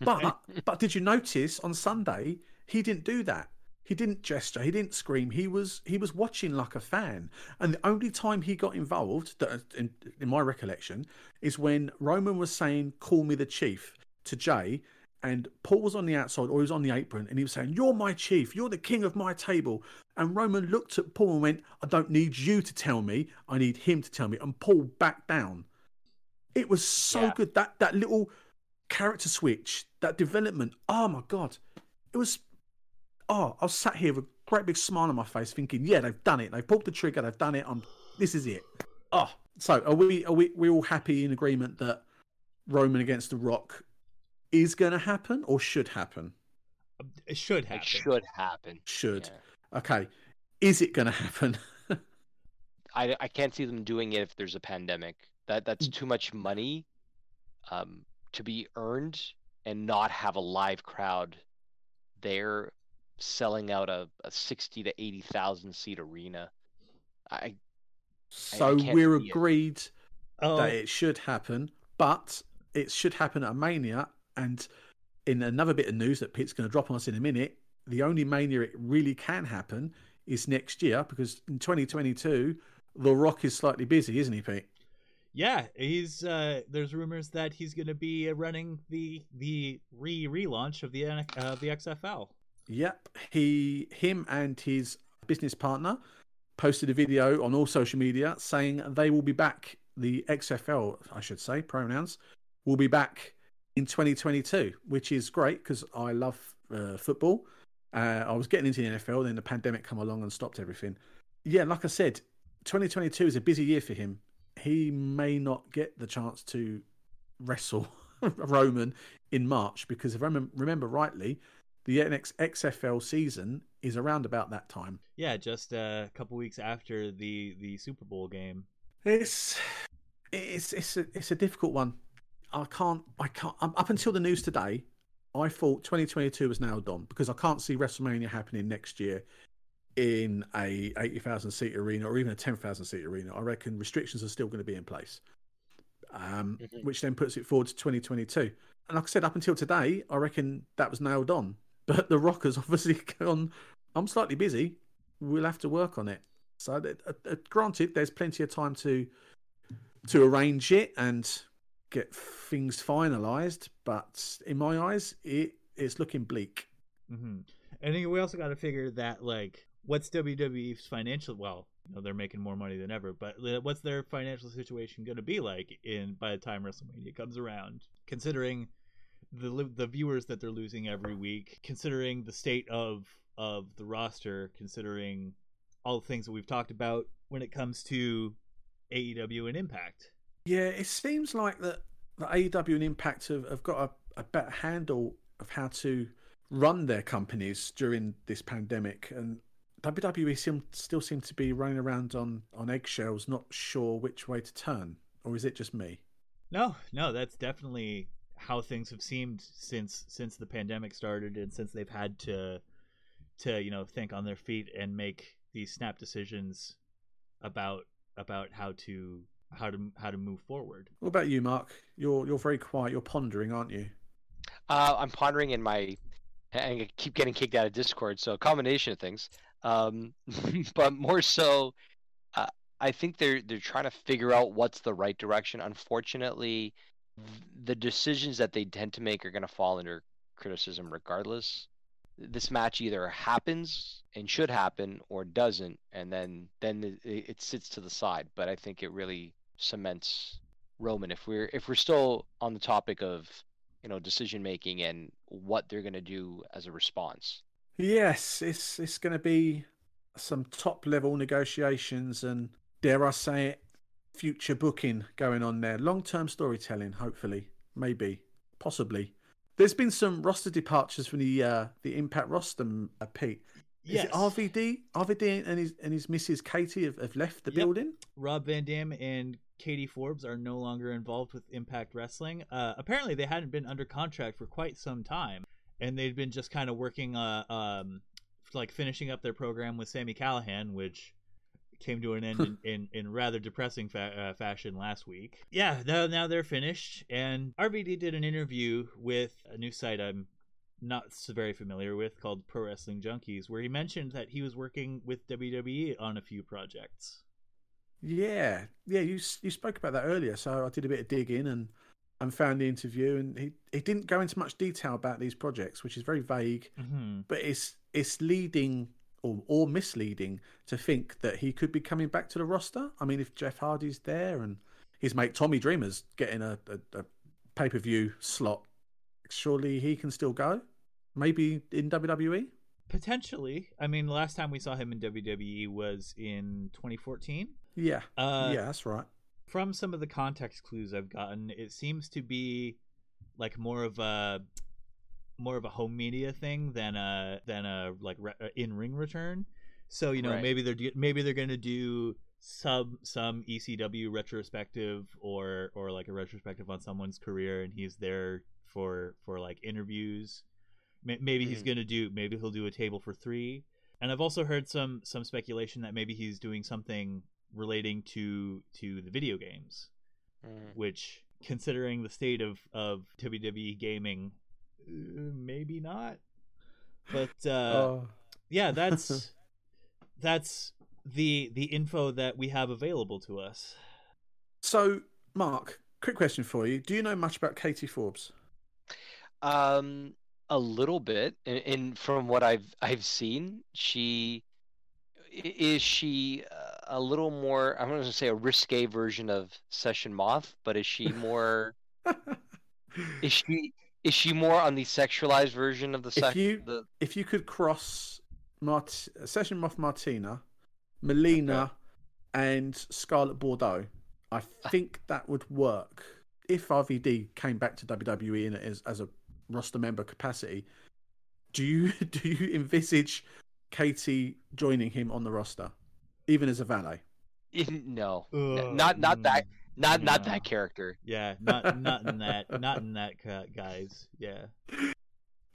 But but did you notice on Sunday he didn't do that? He didn't gesture. He didn't scream. He was he was watching like a fan. And the only time he got involved, that in, in my recollection, is when Roman was saying "Call me the chief" to Jey, and Paul was on the outside or he was on the apron and he was saying, You're my chief, you're the king of my table. And Roman looked at Paul and went, I don't need you to tell me, I need him to tell me. And Paul backed down. It was so yeah. good. That that little character switch, that development. Oh my god. It was oh, I was sat here with a great big smile on my face thinking, Yeah, they've done it. They've pulled the trigger, they've done it. I'm this is it. Oh. So are we are we we all happy in agreement that Roman against the Rock is going to happen or should happen? It should happen. It should happen. Should. Yeah. Okay. Is it going to happen? I, I can't see them doing it if there's a pandemic. That that's too much money um, to be earned and not have a live crowd there selling out a, a sixty to eighty thousand seat arena. I so I, I we're agreed oh. that it should happen, but it should happen at Mania and in another bit of news that Pete's going to drop on us in a minute, the only mania it really can happen is next year because in 2022, The Rock is slightly busy, isn't he, Pete? Yeah, he's. Uh, there's rumors that he's going to be running the the re relaunch of the uh, the XFL. Yep, he, him, and his business partner posted a video on all social media saying they will be back. The XFL, I should say, pronouns will be back in 2022, which is great because I love uh, football Uh, I was getting into the NFL, then the pandemic come along and stopped everything. Yeah, like I said, 2022 is a busy year for him. He may not get the chance to wrestle Roman in March because if I remember rightly, the NX XFL season is around about that time. Yeah, just a couple weeks after the the Super Bowl game. It's it's it's a, it's a difficult one. I can't I can't up until the news today. I thought 2022 was nailed on because I can't see WrestleMania happening next year in a 80,000 seat arena or even a 10,000 seat arena. I reckon restrictions are still going to be in place, um, mm-hmm. which then puts it forward to 2022. And like I said, up until today, I reckon that was nailed on. But the Rockers obviously gone. I'm slightly busy. We'll have to work on it. So, uh, uh, granted, there's plenty of time to to arrange it and get things finalised. But in my eyes, it it's looking bleak. Mm-hmm. And we also got to figure that like, what's WWE's financial? Well, you know, they're making more money than ever, but what's their financial situation going to be like in by the time WrestleMania comes around? Considering the the viewers that they're losing every week, considering the state of of the roster, considering all the things that we've talked about when it comes to AEW and Impact. Yeah, it seems like that the AEW and Impact have, have got a, a better handle of how to run their companies during this pandemic, and WWE seem, still seem to be running around on on eggshells, not sure which way to turn. Or is it just me? No, no, that's definitely how things have seemed since since the pandemic started and since they've had to to you know think on their feet and make these snap decisions about about how to how to how to move forward. What about you, Mark? You're you're very quiet. You're pondering, aren't you? Uh, I'm pondering in my. I keep getting kicked out of Discord, so a combination of things. Um, but more so, uh, I think they're they're trying to figure out what's the right direction. Unfortunately, the decisions that they tend to make are going to fall under criticism regardless. This match either happens and should happen or doesn't, and then then it, it sits to the side. But I think it really cements Roman. If we're if we're still on the topic of you know decision making and what they're going to do as a response. Yes, it's it's going to be some top level negotiations and dare I say it, future booking going on there. Long term storytelling, hopefully, maybe, possibly. There's been some roster departures from the uh, the Impact roster, uh, Pete. Is yes. it RVD? RVD and his and his Mrs. Katie have, have left the yep. building. Rob Van Dam and Katie Forbes are no longer involved with Impact Wrestling. Uh, apparently, they hadn't been under contract for quite some time, and they'd been just kind of working, uh, um, like finishing up their program with Sami Callihan, which came to an end in, in, in, rather depressing fa- uh, fashion last week. Yeah, now, now they're finished. And RVD did an interview with a new site I'm not so very familiar with called Pro Wrestling Junkies, where he mentioned that he was working with WWE on a few projects. Yeah, yeah, you you spoke about that earlier, so I did a bit of digging and and found the interview, and he he didn't go into much detail about these projects, which is very vague, mm-hmm. but it's it's leading or, or misleading to think that he could be coming back to the roster. I mean, if Jeff Hardy's there and his mate Tommy Dreamer's getting a, a, a pay per view slot, surely he can still go. Maybe in WWE. Potentially. I mean, the last time we saw him in WWE was in 2014. Yeah. Uh, yeah, that's right. From some of the context clues I've gotten, it seems to be like more of a more of a home media thing than a than a like re- in ring return. So you know right. maybe they're maybe they're gonna do some some ECW retrospective or or like a retrospective on someone's career, and he's there for for like interviews. Maybe mm-hmm. he's gonna do maybe he'll do a table for three. And I've also heard some some speculation that maybe he's doing something relating to to the video games, mm. which considering the state of of WWE gaming maybe not. But uh, oh. yeah, that's that's the the info that we have available to us. So, Mark, quick question for you: Do you know much about Katie Forbes? Um, a little bit, and, from what I've I've seen, she is she a little more. I'm going to say a risque version of Session Moth, but is she more? is she Is she more on the sexualized version of the sex? you- the, If you could cross Mart- Session Moth Martina, Melina, and Scarlett Bordeaux, I think that would work. If RVD came back to WWE in a, as, as a roster member capacity, do you do you envisage Katie joining him on the roster, even as a valet? no, Ugh, not not that mm, not not that character. Yeah, not not in that, not in that, guys. Yeah.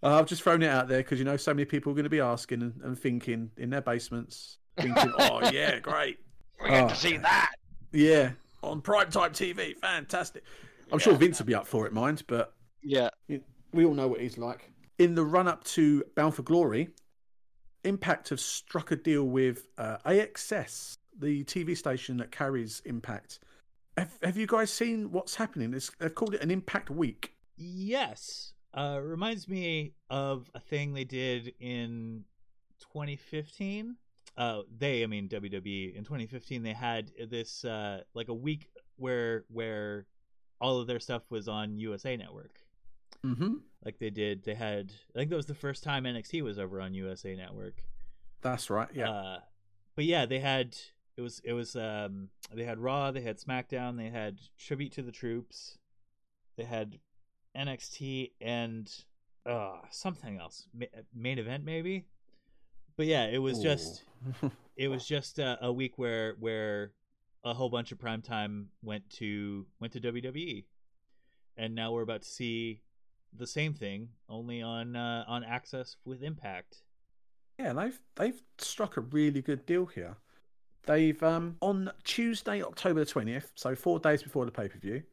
Uh, I've just thrown it out there because you know so many people are going to be asking and, and thinking in their basements, thinking, "Oh yeah, great, We get Oh. to see that. yeah, on prime time TV, fantastic." I'm sure Yeah. Vince would be up for it, mind, but Yeah, we all know what he's like. In the run up to Bound for Glory, Impact have struck a deal with uh, AXS, the TV station that carries Impact. Have, have you guys seen what's happening? It's, they've called it an Impact Week. Yes. Uh, reminds me of a thing they did in 2015. Uh, they, I mean WWE. In 2015, they had this uh, like a week where where all of their stuff was on USA Network. Mm-hmm. Like they did, they had. I think that was the first time NXT was over on USA Network. That's right. Yeah. Uh, but yeah, they had it was it was um they had Raw, they had SmackDown, they had Tribute to the Troops, they had NXT and uh something else, Ma- main event maybe. But yeah, it was just it was just a, a week where where a whole bunch of primetime went to went to WWE, and now we're about to see the same thing only on uh, on AXS with Impact. Yeah, they've they've struck a really good deal here. They've um on Tuesday, October the twentieth, so four days before the pay per view,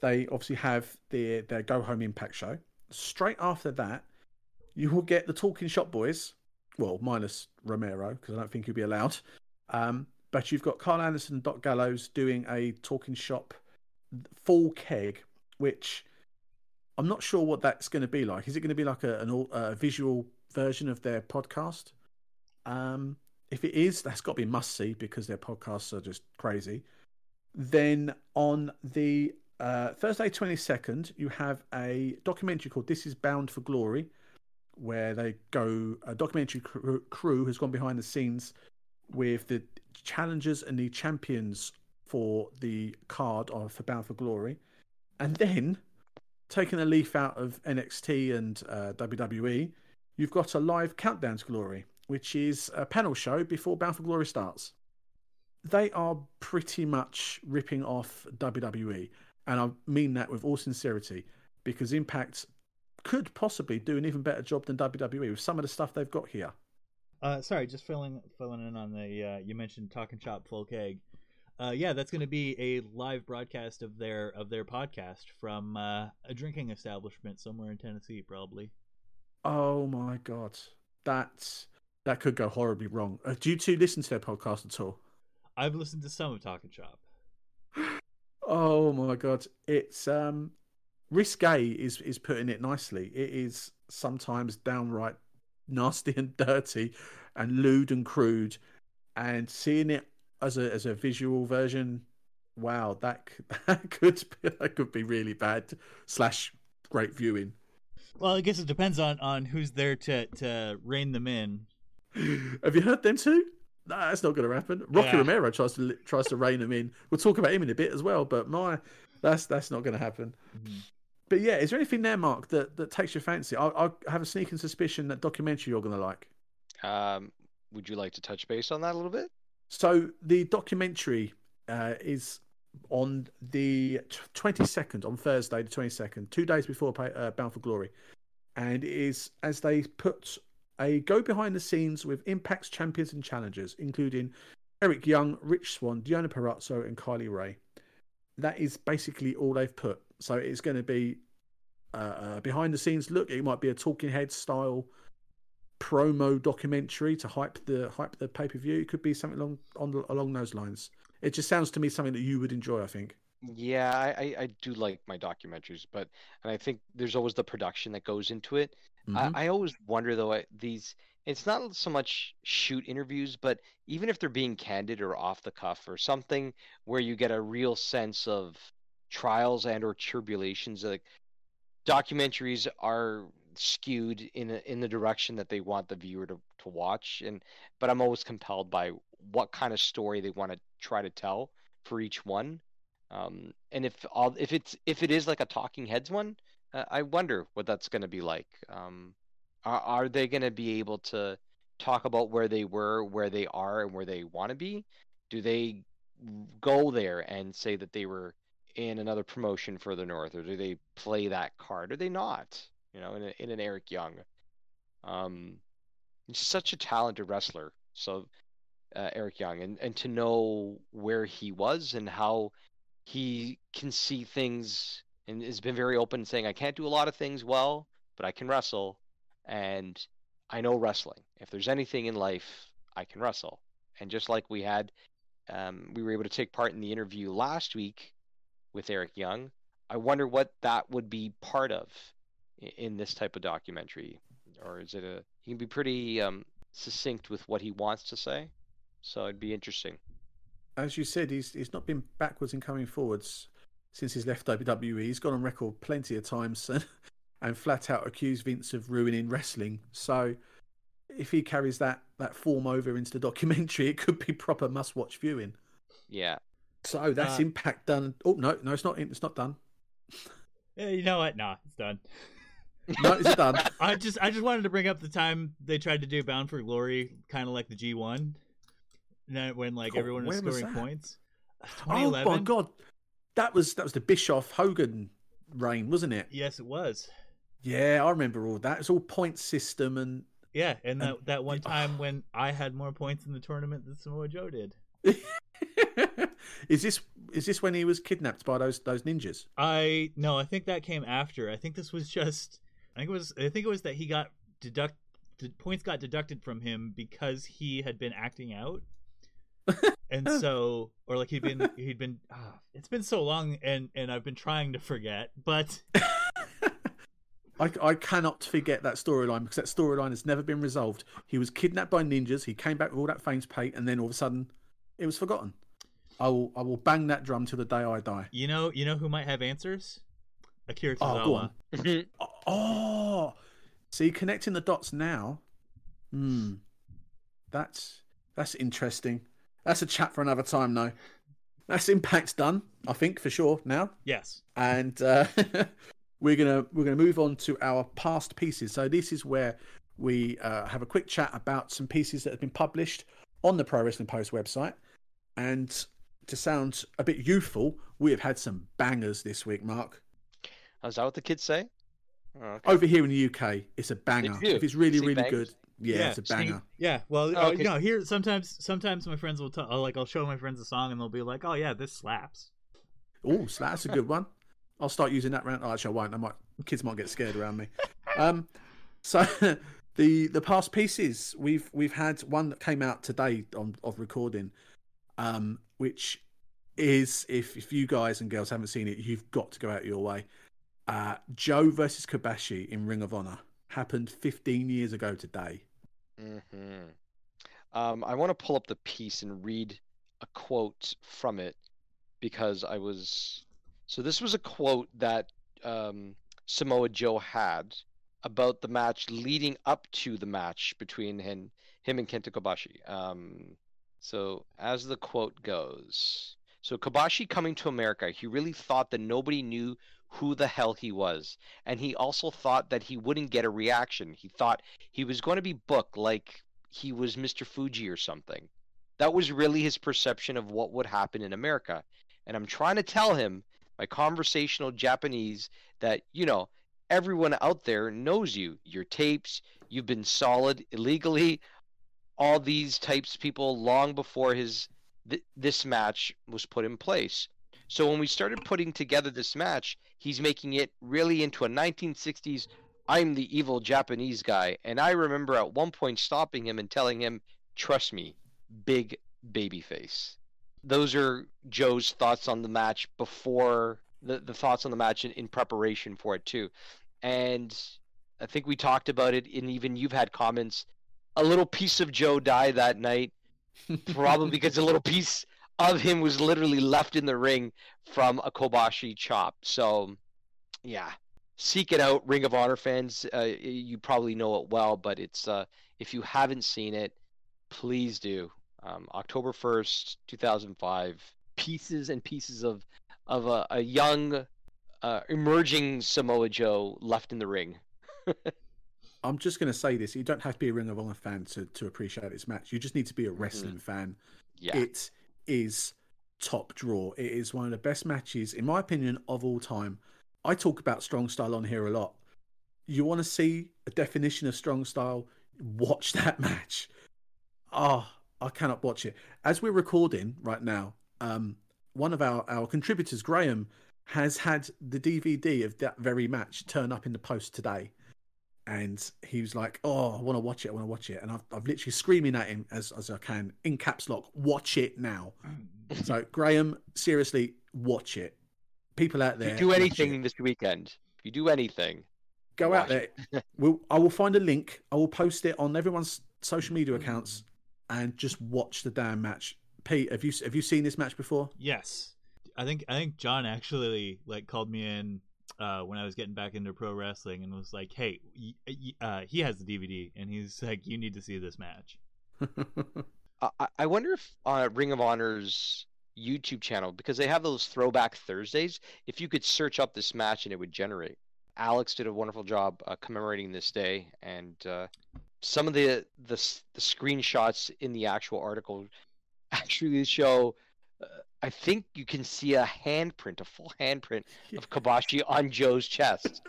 they obviously have their their Go Home Impact show. Straight after that, you will get the Talking Shop Boys, well minus Romero because I don't think he'll be allowed. Um, but you've got Karl Anderson and Doc Gallows doing a Talking Shop full keg, which I'm not sure what that's going to be like. Is it going to be like a, an a visual version of their podcast? Um, if it is, that's got to be must see because their podcasts are just crazy. Then on the uh, Thursday 22nd, you have a documentary called This Is Bound for Glory, where they go, a documentary crew, has gone behind the scenes with the challengers and the champions for the card of for Bound for Glory. And then, taking a leaf out of NXT and uh, WWE, you've got a live countdown to glory, which is a panel show before Bound for Glory starts. They are pretty much ripping off WWE, and I mean that with all sincerity, because Impact could possibly do an even better job than WWE with some of the stuff they've got here. Uh, sorry, just filling filling in on the uh, you mentioned Talking Shop Full Keg. Uh, yeah, that's going to be a live broadcast of their of their podcast from uh, a drinking establishment somewhere in Tennessee, probably. Oh my god, that that could go horribly wrong. Uh, do you two listen to their podcast at all? I've listened to some of Talking Shop. Oh my god, it's um risque is is putting it nicely. It is sometimes downright nasty and dirty and lewd and crude and seeing it as a as a visual version wow that that could be, that could be really bad slash great viewing Well, I guess it depends on on who's there to to rein them in. have you heard them too that's not going to happen. Rocky Yeah. Romero tries to tries to rein him in. We'll talk about him in a bit as well, but my that's that's not going to happen. But yeah, is there anything there, Mark, that, that takes your fancy? I, I have a sneaking suspicion that documentary you're going to like. Um, would you like to touch base on that a little bit? So the documentary uh, is on the twenty second, on Thursday the twenty second, two days before uh, Bound for Glory, and it is as they put a go behind the scenes with Impact's champions and challengers, including Eric Young, Rich Swann, Deonna Purrazzo, and Kylie Rae. That is basically all they've put. So it's going to be uh, a behind the scenes look. It might be a talking head style promo documentary to hype the hype the pay per view. It could be something along on along those lines. It just sounds to me something that you would enjoy. I think. Yeah, I, I, I do like my documentaries, but and I think there's always the production that goes into it. Mhm. I, I always wonder though I- these it's not so much shoot interviews, but even if they're being candid or off the cuff or something where you get a real sense of trials and or tribulations like documentaries are skewed in a, in the direction that they want the viewer to, to watch and but i'm always compelled by what kind of story they want to try to tell for each one um, and if all if it's if it is like a talking heads one uh, i wonder what that's going to be like um, are, are they going to be able to talk about where they were where they are and where they want to be do they go there and say that they were in another promotion further north or do they play that card Are they not you know, in, a, in an Eric Young. Um, such a talented wrestler. So uh, Eric Young, and and to know where he was and how he can see things, and has been very open, saying I can't do a lot of things well, but I can wrestle, and I know wrestling. If there's anything in life, I can wrestle. And just like we had, um, we were able to take part in the interview last week with Eric Young. I wonder what that would be part of in this type of documentary, or is it a? He can be pretty um, succinct with what he wants to say, so it'd be interesting. As you said, he's he's not been backwards and coming forwards since he's left WWE. He's gone on record plenty of times and, and flat out accused Vince of ruining wrestling. So if he carries that that form over into the documentary, it could be proper must watch viewing. Yeah. So that's uh, Impact done. Oh no, no, it's not. It's not done. You know what? Nah, it's done. No, it's done. I just I just wanted to bring up the time they tried to do Bound for Glory, kind of like the G one, when like everyone was scoring was points. Oh my god, that was that was the Bischoff Hogan reign, wasn't it? Yes, it was. Yeah, I remember all that. It's all point system and yeah, and that and, that one time oh. when I had more points in the tournament than Samoa Joe did. is this is this when he was kidnapped by those those ninjas? I no, I think that came after. I think this was just I think it was I think it was that he got deduct points got deducted from him because he had been acting out. And so or like he'd been he'd been oh, it's been so long and and I've been trying to forget, but I, I cannot forget that storyline because that storyline has never been resolved. He was kidnapped by ninjas. He came back with all that famous pay, and then all of a sudden, it was forgotten. I will I will bang that drum till the day I die. You know you know who might have answers? Akira Tozawa. Oh, go on. oh, see, connecting the dots now. Hmm, that's that's interesting. That's a chat for another time, though. That's Impact's done, I think, for sure now. Yes. And uh, we're gonna we're gonna move on to our past pieces. So this is where we uh, have a quick chat about some pieces that have been published on the Pro Wrestling Post website. And to sound a bit youthful, we have had some bangers this week, Mark. Is that what the kids say? Oh, okay. Over here in the UK, it's a banger. If it's really, really good, yeah, yeah, it's a banger. Yeah, well, oh, okay. you know, here sometimes, sometimes my friends will tell, like, I'll show my friends a song and they'll be like, "Oh yeah, this slaps." Oh, slaps a good one. I'll start using that around. Oh, actually, I won't. I might. Kids might get scared around me. Um, so the the past pieces we've we've had one that came out today on of recording, um, which is if if you guys and girls haven't seen it, you've got to go out your way. Uh, Joe versus Kobashi in Ring of Honor happened 15 years ago today. Mm-hmm. Um, I want to pull up the piece and read a quote from it because I was. So this was a quote that um, Samoa Joe had about the match leading up to the match between him, him and Kenta Kobashi. Um, so as the quote goes, so Kobashi coming to America, he really thought that nobody knew who the hell he was. And he also thought that he wouldn't get a reaction. He thought he was going to be booked like he was Mr. Fuji or something. That was really his perception of what would happen in America. And I'm trying to tell him, my conversational Japanese, that, you know, everyone out there knows you. Your tapes, you've been solid illegally. All these types of people long before his th- this match was put in place. So when we started putting together this match, he's making it really into a 1960s I'm the evil Japanese guy. And I remember at one point stopping him and telling him, "Trust me, big baby face." Those are Joe's thoughts on the match before the, the thoughts on the match in, in preparation for it too. And I think we talked about it and even you've had comments. A little piece of Joe died that night, probably because a little piece of him was literally left in the ring from a Kobashi chop. So, yeah, seek it out, Ring of Honor fans. Uh, you probably know it well, but it's uh, if you haven't seen it, please do. Um, October first, two thousand five. Pieces and pieces of of a, a young, uh, emerging Samoa Joe left in the ring. I'm just going to say this: you don't have to be a Ring of Honor fan to to appreciate this match. You just need to be a wrestling fan. Yeah. It is top draw. It is one of the best matches, in my opinion, of all time. I talk about strong style on here a lot. You want to see a definition of strong style? Watch that match. Oh, I cannot watch it. As we're recording right now, um, one of our, our contributors, Graham, has had the DVD of that very match turn up in the post today. And he was like, Oh, I want to watch it. I want to watch it. And I've, I've literally screaming at him as, as I can in caps lock, watch it now. Mm. so, Graham, seriously, watch it. People out If there, you do anything this weekend, if you do anything, go out there. we'll, I will find a link. I will post it on everyone's social media mm. accounts and just watch the damn match. Pete, have you have you seen this match before? Yes, I think I think John actually like called me in uh, when I was getting back into pro wrestling and was like, "Hey, y- y- uh, he has the DVD and he's like, you need to see this match." I, wonder if uh, Ring of Honor's YouTube channel, because they have those Throwback Thursdays, if you could search up this match and it would generate. Alex did a wonderful job uh, commemorating this day, and uh, some of the, the the screenshots in the actual article actually show. Uh, I think you can see a handprint, a full handprint of Kobashi on Joe's chest.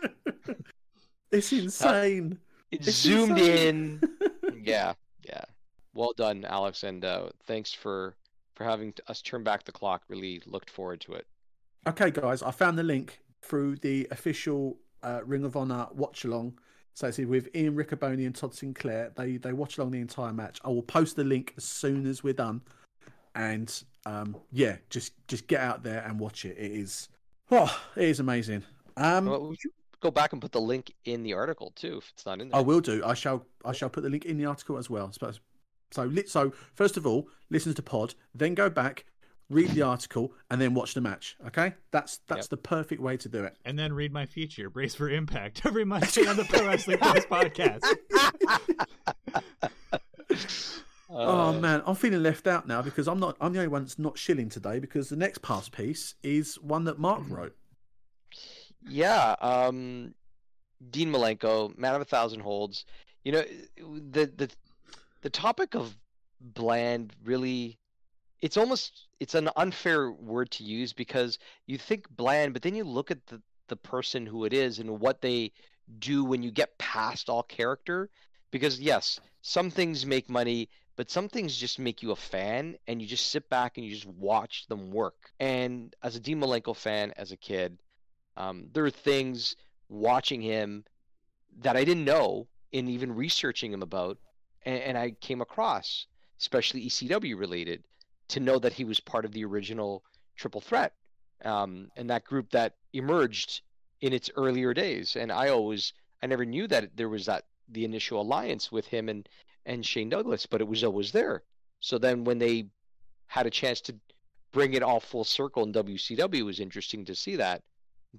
it's insane. It's It's zoomed insane. in. yeah, yeah. Well done, Alex, and uh, thanks for for having t- us turn back the clock. Really looked forward to it. Okay, guys, I found the link through the official uh, Ring of Honor watch along. So it's with Ian Riccoboni and Todd Sinclair. They they watch along the entire match. I will post the link as soon as we're done. And um, yeah, just just get out there and watch it. It is oh, it is amazing. Um, Well, we should go back and put the link in the article too, if it's not in there. I will do. I shall. I shall put the link in the article as well. So, so, li- so first of all, listen to pod, then go back, read the article, and then watch the match. Okay, that's that's Yep. the perfect way to do it. And then read my feature, Brace for Impact, every Monday on the Pro Wrestling Boys podcast. Oh Uh, man, I'm feeling left out now because I'm not. I'm the only one that's not shilling today because the next past piece is one that Mark wrote. Yeah, um, Dean Malenko, man of a thousand holds. You know, the the the topic of bland really, it's almost it's an unfair word to use because you think bland, but then you look at the the person who it is and what they do when you get past all character. Because yes, some things make money, but some things just make you a fan, and you just sit back and you just watch them work. And as a Dean Malenko fan, as a kid. Um, there are things watching him that I didn't know in even researching him about, and, and I came across, especially ECW related, to know that he was part of the original Triple Threat, um, and that group that emerged in its earlier days. And I always, I never knew that there was that the initial alliance with him and and Shane Douglas, but it was always there. So then when they had a chance to bring it all full circle in WCW, it was interesting to see that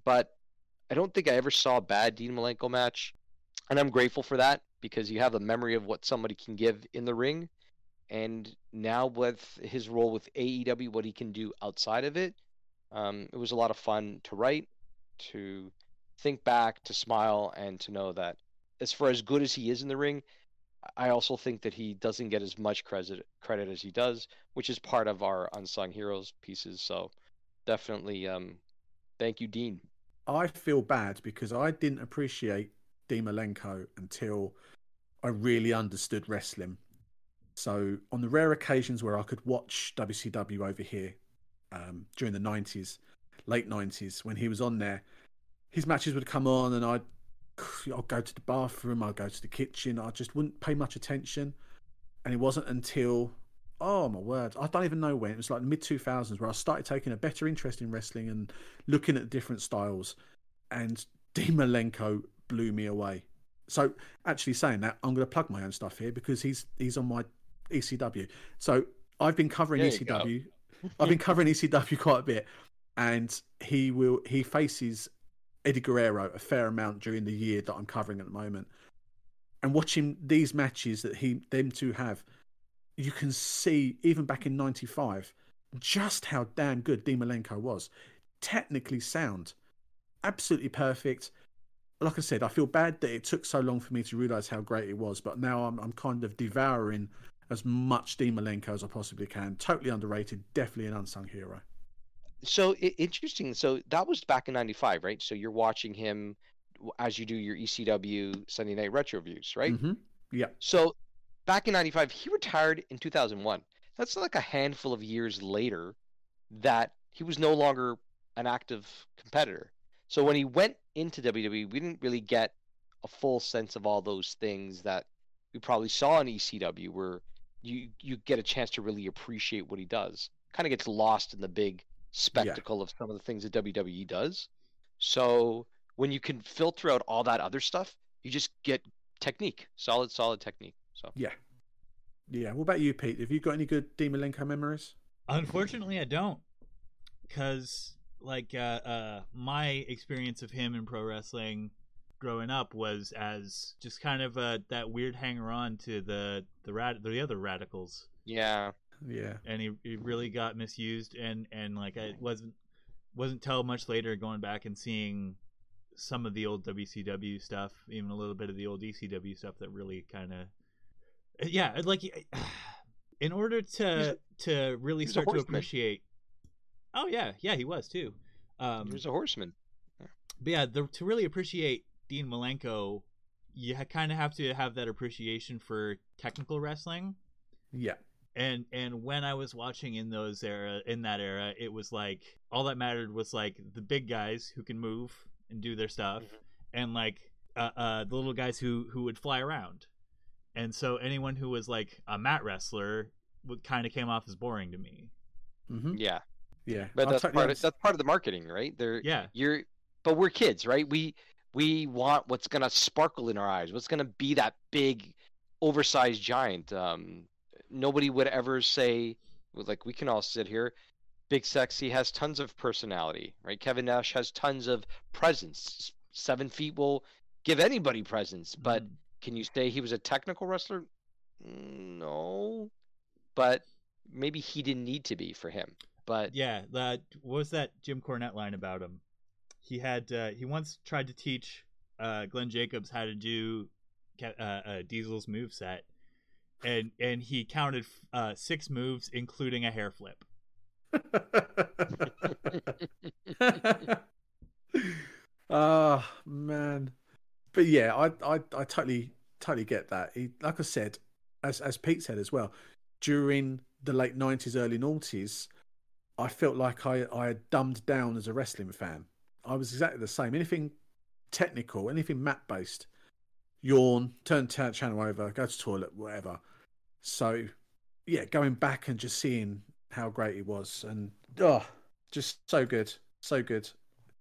but I don't think I ever saw a bad Dean Malenko match, and I'm grateful for that because you have a memory of what somebody can give in the ring, and now with his role with AEW, what he can do outside of it, um, it was a lot of fun to write, to think back, to smile, and to know that as far as good as he is in the ring, I also think that he doesn't get as much credit credit as he does, which is part of our unsung heroes pieces. So definitely, um, thank you, Dean. I feel bad because I didn't appreciate Dean Malenko until I really understood wrestling. So on the rare occasions where I could watch WCW over here um, during the nineties, late nineties, when he was on there, his matches would come on, and I'd I'd go to the bathroom, I'd go to the kitchen, I just wouldn't pay much attention. And it wasn't until oh my word, I don't even know when it was like the mid two thousands where I started taking a better interest in wrestling and looking at different styles. And Dean Malenko blew me away. So actually saying that, I'm going to plug my own stuff here because he's he's on my ECW. So I've been covering There. ECW. I've been covering ECW quite a bit, and he will he faces Eddie Guerrero a fair amount during the year that I'm covering at the moment, and watching these matches that he them two have, you can see even back in '95 just how damn good Dean Malenko was. Technically sound, absolutely perfect. Like I said, I feel bad that it took so long for me to realize how great it was, but now I'm I'm kind of devouring as much Dean Malenko as I possibly can. Totally underrated, definitely an unsung hero. So i- interesting. So that was back in '95, right? So you're watching him as you do your ECW Sunday Night Retro views, right? hmm Yeah. So back in '95, he retired in 2001. That's like a handful of years later that he was no longer an active competitor. So when he went into WWE, we didn't really get a full sense of all those things that we probably saw in ECW, where you you get a chance to really appreciate what he does. Kind of gets lost in the big spectacle of some of the things that WWE does. So when you can filter out all that other stuff, you just get technique, solid, solid technique. So Yeah. Yeah. What about you, Pete? Have you got any good Dean Malenko memories? Unfortunately, I don't, because like uh, uh, my experience of him in pro wrestling growing up was as just kind of uh, that weird hanger on to the the rad- the other radicals, yeah, Yeah. and he, he really got misused, and and like I wasn't wasn't till much later going back and seeing some of the old WCW stuff, even a little bit of the old ECW stuff that really kind of yeah, like in order to a- to really start to appreciate. Oh yeah, yeah, he was too. Um, he was a horseman. but yeah, the, to really appreciate Dean Malenko, you ha- kind of have to have that appreciation for technical wrestling. Yeah. And and when I was watching in those era in that era, it was like all that mattered was like the big guys who can move and do their stuff, Mhm. and like uh, uh, the little guys who who would fly around. And so anyone who was like a mat wrestler would kind of came off as boring to me. hmm Yeah, Yeah. but I that's totally part of that's part of the marketing, right? They're Yeah, you're, but we're kids, right? We we want what's gonna sparkle in our eyes. What's gonna be that big, oversized giant? Um, nobody would ever say like we can all sit here. Big Sexy has tons of personality, right? Kevin Nash has tons of presence. Seven feet will give anybody presence, but Mhm. can you say he was a technical wrestler? Mm, No, but maybe he didn't need to be for him. But Yeah, that what was that Jim Cornette line about him? He had uh, he once tried to teach uh, Glenn Jacobs how to do uh, uh, Diesel's move set, and and he counted uh, six moves, including a hair flip. oh man, but yeah, I, I I totally totally get that. He, like I said, as as Pete said as well, during the late nineties, early noughties, I felt like I I had dumbed down as a wrestling fan. I was exactly the same. Anything technical, anything mat based, yawn, turn t- channel over, go to toilet, whatever. So yeah, going back and just seeing how great he was, and oh, just so good, so good.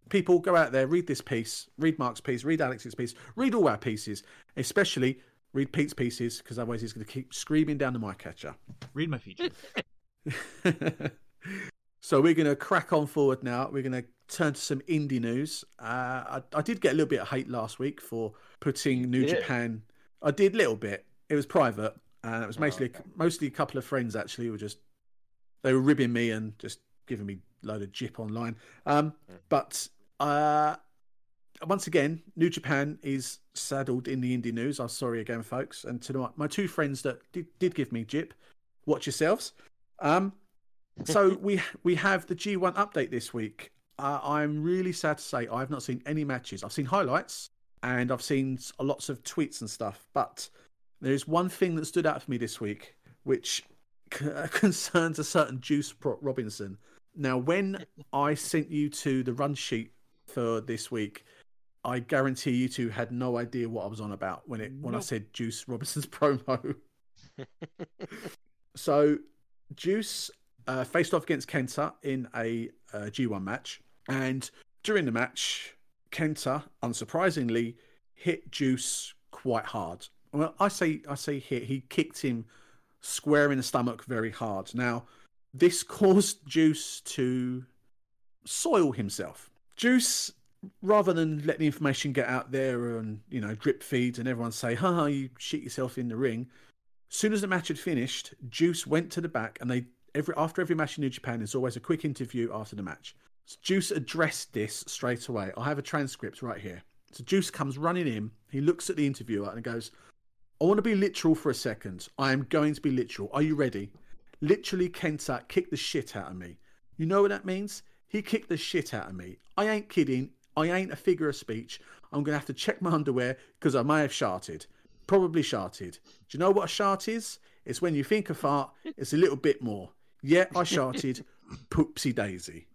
People go out there, read this piece, read Mark's piece, read Alex's piece, read all our pieces, especially read Pete's pieces, because otherwise he's going to keep screaming down the mic catcher. Read my feature. so we're going to crack on forward now. We're going to turn to some indie news. Uh, I, I did get a little bit of hate last week for putting New did? Japan. I did a little bit. It was private, and it was Oh, mostly okay. mostly a couple of friends actually who were just they were ribbing me and just giving me a load of jip online. Um, Mm. but uh, once again, New Japan is saddled in the indie news. I'm sorry again, folks. And to my, my two friends that did, did give me jip, watch yourselves. Um, so we we have the G1 update this week. Uh, I'm really sad to say I've not seen any matches. I've seen highlights and I've seen lots of tweets and stuff. But there is one thing that stood out for me this week, which c- concerns a certain Juice Robinson. Now, when I sent you to the run sheet for this week, I guarantee you two had no idea what I was on about when it when I said Juice Robinson's promo. so, Juice uh, faced off against Kenta in a uh, G1 match, and during the match, Kenta, unsurprisingly, hit Juice quite hard. Well, I say I say hit. He kicked him square in the stomach very hard. Now, this caused Juice to soil himself. Juice rather than let the information get out there and you know drip feeds and everyone say, "Ha, you shit yourself in the ring." Soon as the match had finished, Juice went to the back, and they every after every match in New Japan, there's always a quick interview after the match. So Juice addressed this straight away. I have a transcript right here. So Juice comes running in. He looks at the interviewer and goes, "I want to be literal for a second. I am going to be literal. Are you ready?" Literally, Kenta kicked the shit out of me. You know what that means? He kicked the shit out of me. I ain't kidding. I ain't a figure of speech. I'm going to have to check my underwear because I may have sharted. Probably sharted. Do you know what a shart is? It's when you think a fart, it's a little bit more. Yeah, I sharted. Poopsie daisy.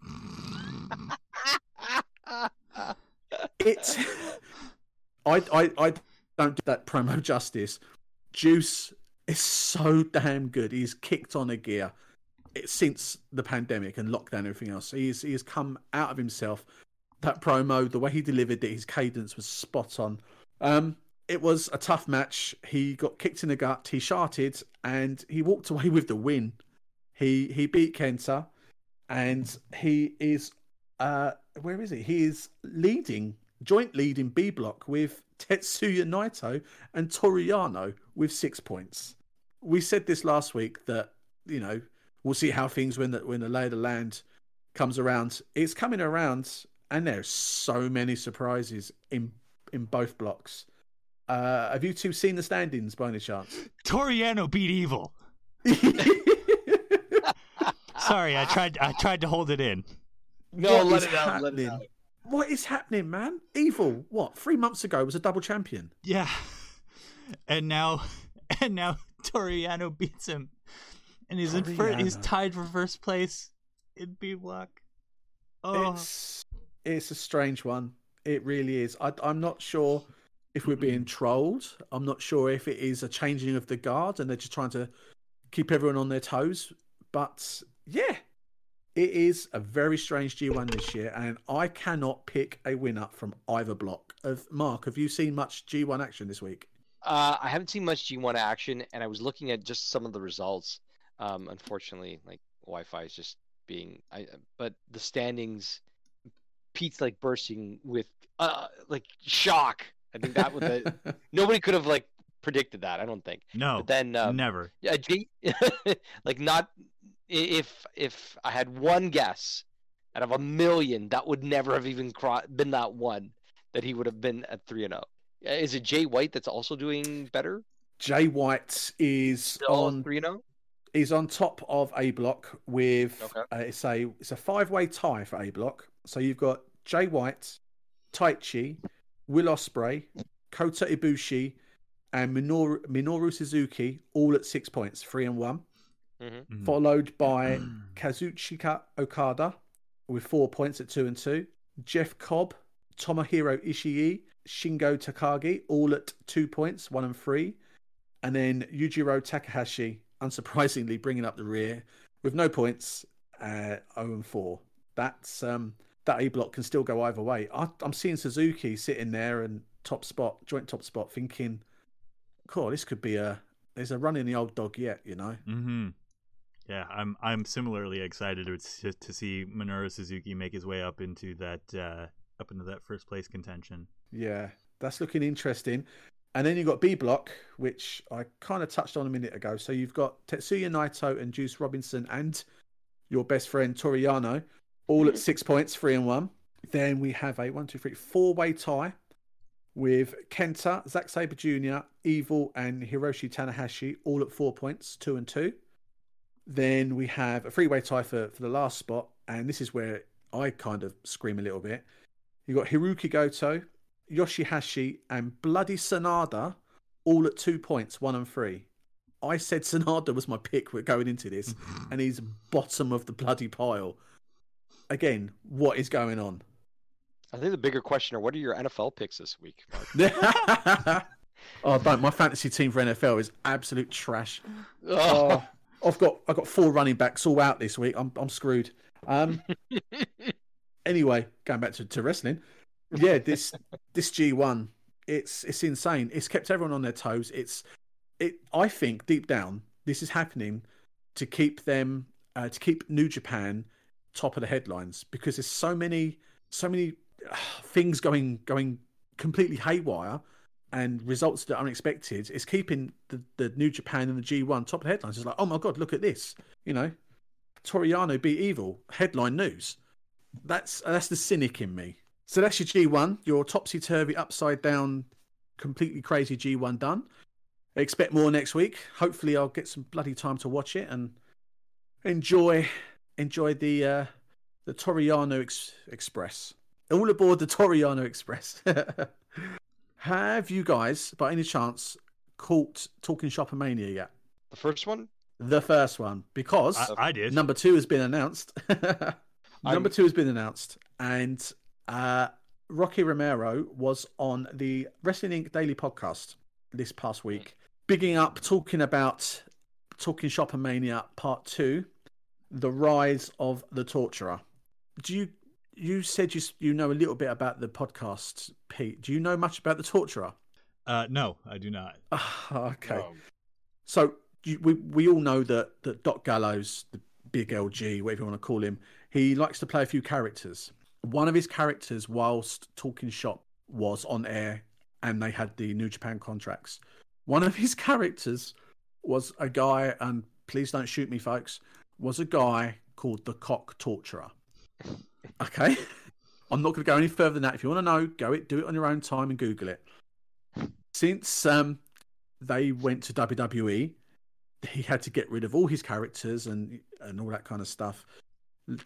It's. I, I, I don't do that promo justice. Juice is so damn good. He's kicked on a gear since the pandemic and lockdown and everything else. He's he has come out of himself. That promo, the way he delivered it, his cadence was spot on. Um, it was a tough match. He got kicked in the gut. He sharted and he walked away with the win. He he beat Kenta, and he is uh where is he? He is leading joint leading B block with Tetsuya Naito and Toru Yano with six points. We said this last week that you know we'll see how things when the when the lay of the land comes around. It's coming around, and there's so many surprises in in both blocks. Uh, have you two seen the standings by any chance? Toru Yano beat Evil. Sorry, I tried. I tried to hold it in. No, What let is it out. Let it happening? out. What is happening, man? Evil, what? Three months ago was a double champion. Yeah, and now, and now Toru Yano beats him, and he's in Toru first. He's Yano. tied for first place in B block. Oh, It's it's a strange one. It really is. I, I'm not sure if we're being trolled. I'm not sure if it is a changing of the guard and they're just trying to keep everyone on their toes. But yeah, it is a very strange G1 this year, and I cannot pick a winner from either block. Of Mark, have you seen much G1 action this week? Uh, I haven't seen much G1 action, and I was looking at just some of the results. Um, unfortunately, like Wi-Fi is just being. I but the standings, Pete's like bursting with uh like shock. I think that was the nobody could have like predicted that. I don't think. no, But then um, never. yeah, G, like not i- if if I had one guess out of a million, that would never have even cro- been that one that he would have been at three and zero. Is it Jay White that's also doing better? Jay White is Still on three and oh? zero. is on top of A block with Okay. uh, it's a it's a five way tie for A block. So you've got Jay White, Taichi, Will Ospreay, Kota Ibushi, and Minoru, Minoru Suzuki all at six points, three and one, Mm-hmm. Mhm. followed by Kazuchika Okada with four points at two and two, Jeff Cobb, Tomohiro Ishii, Shingo Takagi all at two points, one and three, and then Yujiro Takahashi, unsurprisingly, bringing up the rear with no points, uh, 0 and 4. That's um, that A block can still go either way. I, I'm seeing Suzuki sitting there and top spot, joint top spot, thinking, "Cool, this could be a there's a run in the old dog yet," you know. Mm-hmm. Yeah, I'm I'm similarly excited to to, to see Minoru Suzuki make his way up into that uh, up into that first place contention. Yeah, that's looking interesting. And then you've got B block, which I kind of touched on a minute ago. So you've got Tetsuya Naito and Juice Robinson and your best friend Toru Yano, all at six points, three and one. Then we have a one, two, three, four way tie with Kenta, Zack Sabre Jr., Evil, and Hiroshi Tanahashi, all at four points, two and two. Then we have a three way tie for, for the last spot. And this is where I kind of scream a little bit. You've got Hiroki Goto, Yoshihashi, and Bloody Sanada, all at two points, one and three. I said Sanada was my pick going into this, and he's bottom of the bloody pile. Again, what is going on? I think the bigger question are what are your NFL picks this week? Mark? oh! My fantasy team for NFL is absolute trash. Oh, I've got I've got four running backs all out this week. I'm I'm screwed. Um. anyway, going back to, to wrestling, yeah, this this G1, it's it's insane. It's kept everyone on their toes. It's it. I think deep down, this is happening to keep them uh, to keep New Japan top of the headlines because there's so many so many things going going completely haywire and results that are unexpected is keeping the, the New Japan and the G1 top of the headlines. It's like, oh my god, look at this. You know, Toru Yano beat Evil headline news. That's that's the cynic in me. So that's your G1, your topsy turvy, upside down, completely crazy G1 done. Expect more next week. Hopefully, I'll get some bloody time to watch it and enjoy enjoy the uh, the Toru Yano Ex- Express. All aboard the Toru Yano Express. Have you guys, by any chance, caught Talkin Shop A Mania yet? The first one? The first one, because I, I did. number two has been announced. number I'm- two has been announced, and uh, Rocky Romero was on the Wrestling Inc. Daily podcast this past week, bigging up, talking about Talkin Shop A Mania Part Two, the rise of the torturer. Do you? You said you you know a little bit about the podcast, Pete. Do you know much about the torturer? Uh, no, I do not. Ah, okay. No. So you, we we all know that that Doc Gallows, the big LG, whatever you want to call him, he likes to play a few characters. One of his characters, whilst talking shop, was on air, and they had the New Japan contracts. One of his characters was a guy, and please don't shoot me, folks. Was a guy called the Cock Torturer. Okay, I'm not going to go any further than that. If you want to know, go it, do it on your own time, and Google it. Since um, they went to WWE, he had to get rid of all his characters and and all that kind of stuff.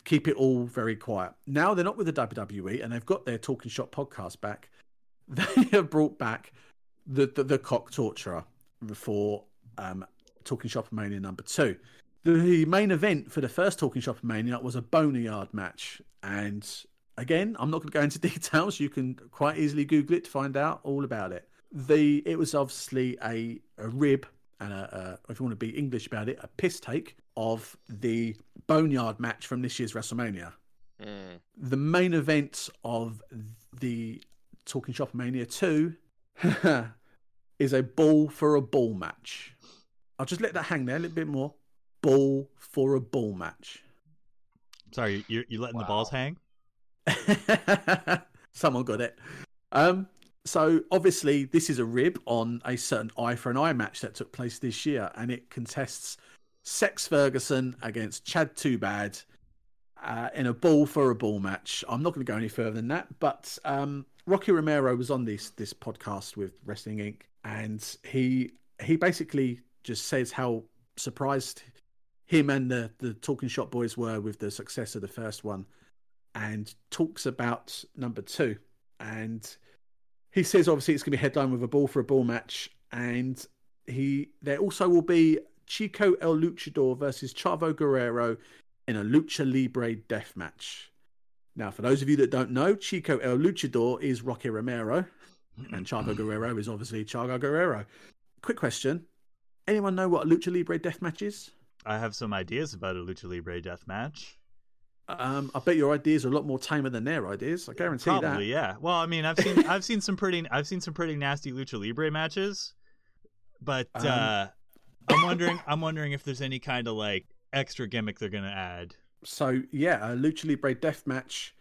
Keep it all very quiet. Now they're not with the WWE and they've got their Talking Shop podcast back. They have brought back the the, the cock torturer for um, Talking Shop Mania number two. The main event for the first Talking Shop Mania was a boneyard match, and again, I'm not going to go into details. You can quite easily Google it to find out all about it. The it was obviously a, a rib and a, a, if you want to be English about it, a piss take of the boneyard match from this year's WrestleMania. Mm. The main event of the Talking Shop Mania 2 is a ball for a ball match. I'll just let that hang there a little bit more. Ball for a ball match. Sorry, you're, you're letting the balls hang? Someone got it. Um, so obviously, this is a rib on a certain eye for an eye match that took place this year, and it contests Sex Ferguson against Chad Too Bad uh, in a ball for a ball match. I'm not going to go any further than that, but um, Rocky Romero was on this this podcast with Wrestling Inc. and he he basically just says how surprised him and the the Talking Shop boys were with the success of the first one, and talks about number two, and he says obviously it's going to be headlined with a ball for a ball match, and he there also will be Chico El Luchador versus Chavo Guerrero in a lucha libre death match. Now, for those of you that don't know, Chico El Luchador is Rocky Romero, and Chavo Guerrero is obviously Chavo Guerrero. Quick question: Anyone know what a lucha libre death match is? I have some ideas about a lucha libre death match. Um, I bet your ideas are a lot more tamer than their ideas. I guarantee Probably, that. yeah. Well, I mean, I've seen I've seen some pretty I've seen some pretty nasty lucha libre matches, but Um, uh, I'm wondering I'm wondering if there's any kind of like extra gimmick they're gonna add. So yeah, a lucha libre death match,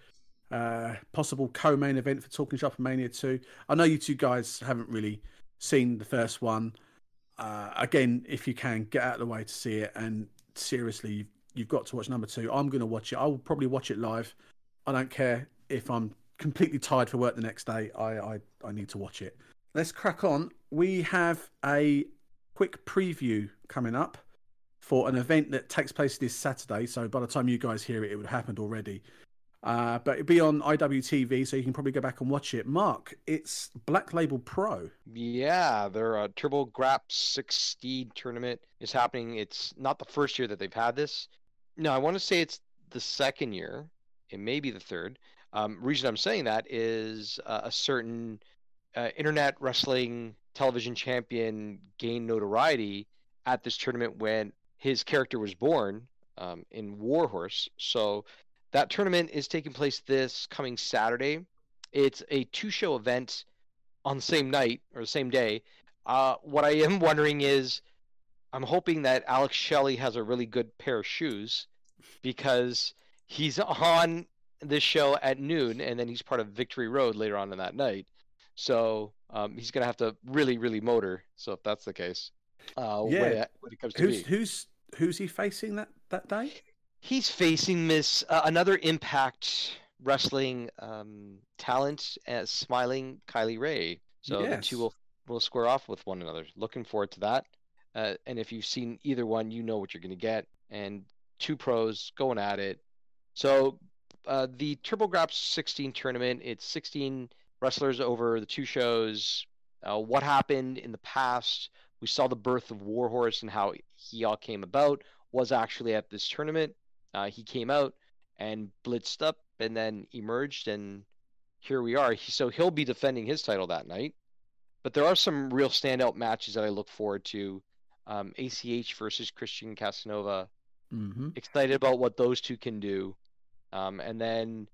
uh, possible co-main event for Talking Shop Mania Two. I know you two guys haven't really seen the first one. Uh, again, if you can get out of the way to see it, and seriously, you've, you've got to watch number two. I'm going to watch it. I will probably watch it live. I don't care if I'm completely tired for work the next day. I I, I need to watch it. Let's crack on. We have a quick preview coming up for an event that takes place this Saturday. So by the time you guys hear it, it would have happened already. Uh, but it'll be on IWTV, so you can probably go back and watch it. Mark, it's Black Label Pro. Yeah, their uh, Turbo Graps 16 tournament is happening. It's not the first year that they've had this. No, I want to say it's the second year. It may be the third. Um, reason I'm saying that is uh, a certain uh, internet wrestling television champion gained notoriety at this tournament when his character was born um, in Warhorse. So that tournament is taking place this coming Saturday. It's a two-show event on the same night or the same day. Uh, what I am wondering is, I'm hoping that Alex Shelley has a really good pair of shoes because he's on this show at noon, and then he's part of Victory Road later on in that night. So um, he's gonna have to really, really motor. So if that's the case, uh, Yeah. when, it, when it comes to Who's me. who's who's he facing that that day? He's facing Miss uh, another Impact Wrestling um, talent as smiling Kylie Rae. So the Yes. two will will square off with one another. Looking forward to that. Uh, and if you've seen either one, you know what you're going to get. And two pros going at it. So uh, the Turbo Graps 16 tournament, it's 16 wrestlers over the two shows. Uh, what happened in the past? We saw the birth of Warhorse and how he all came about was actually at this tournament. Uh, he came out and blitzed up and then emerged, and here we are. He, so he'll be defending his title that night. But there are some real standout matches that I look forward to. Um, ACH versus Christian Casanova. Mm-hmm. Excited about what those two can do. Um, and then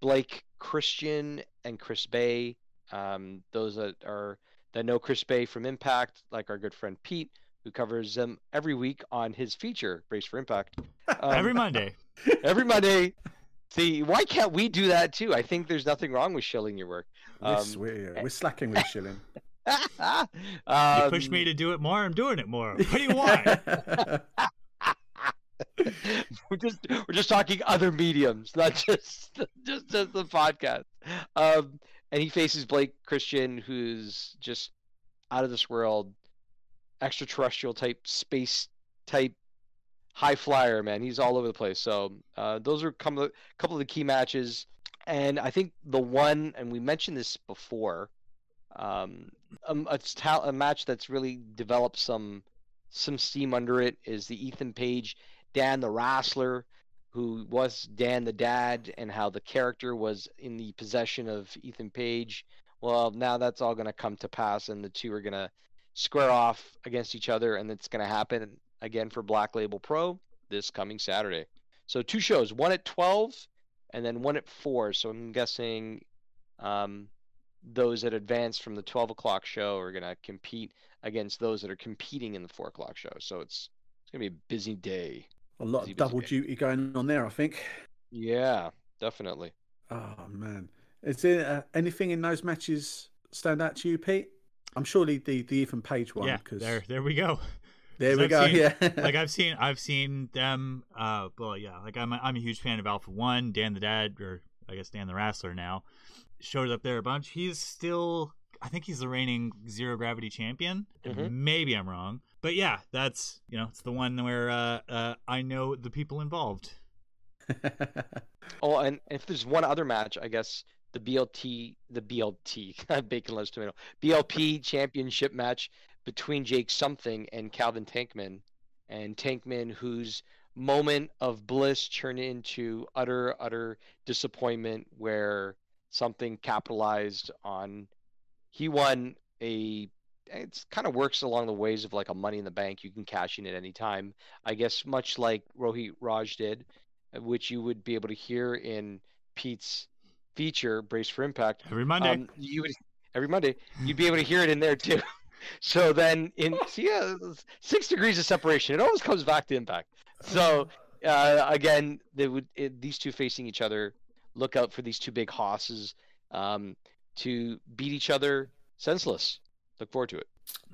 Blake Christian and Chris Bey. Um, those that are that know Chris Bey from Impact, like our good friend Pete, who covers them every week on his feature, Brace for Impact. Um, Every Monday. every Monday. See, why can't we do that too? I think there's nothing wrong with shilling your work. We're, Um, we're, we're slacking with shilling. You push me Um, to do it more, I'm doing it more. What do you want? we're just we're just talking other mediums, not just just just the podcast. Um, and he faces Blake Christian, who's just out of this world, extraterrestrial type, space type, high flyer. Man, he's all over the place. So uh, those are come a couple of the key matches, and I think the one, and we mentioned this before, um, um, a, a match that's really developed some some steam under it is the Ethan Page Dan the Wrestler, who was Dan the Dad, and how the character was in the possession of Ethan Page. Well, now that's all going to come to pass, and the two are going to square off against each other, and it's going to happen again for Black Label Pro this coming Saturday. So two shows, one at 12 and then one at 4. So I'm guessing um, those that advance from the 12 o'clock show are going to compete against those that are competing in the 4 o'clock show. So it's, it's going to be a busy day. A lot Busy, of double day. duty going on there, I think. Yeah, definitely. Oh man, is there uh, anything in those matches stand out to you, Pete? I'm surely the the Ethan Page one. yeah, 'cause- there, there we go. there we I've go. seen- yeah, like I've seen, I've seen them. Uh, well, yeah, like I'm, a, I'm a huge fan of Alpha One. Dan the Dad, or I guess Dan the Wrestler now, showed up there a bunch. He's still, I think he's the reigning zero gravity champion. Mhm. Maybe I'm wrong, but yeah, that's you know, it's the one where uh, uh, I know the people involved. Oh, and if there's one other match, I guess the BLT, the BLT, Bacon Loves Tomato, BLP Championship match between Jake Something and Calvin Tankman, and Tankman, whose moment of bliss turned into utter, utter disappointment, where something capitalized on. He won a. It kind of works along the ways of like a Money in the Bank. You can cash in at any time. I guess much like Rohit Raju did, which you would be able to hear in Pete's feature, Brace for Impact. Every Monday, Um, you would every Monday you'd be able to hear it in there too. So then in see, yeah, six degrees of separation. It always comes back to Impact. So uh, again, they would it, these two facing each other. Look out for these two big hosses um, to beat each other senseless. Look forward to it.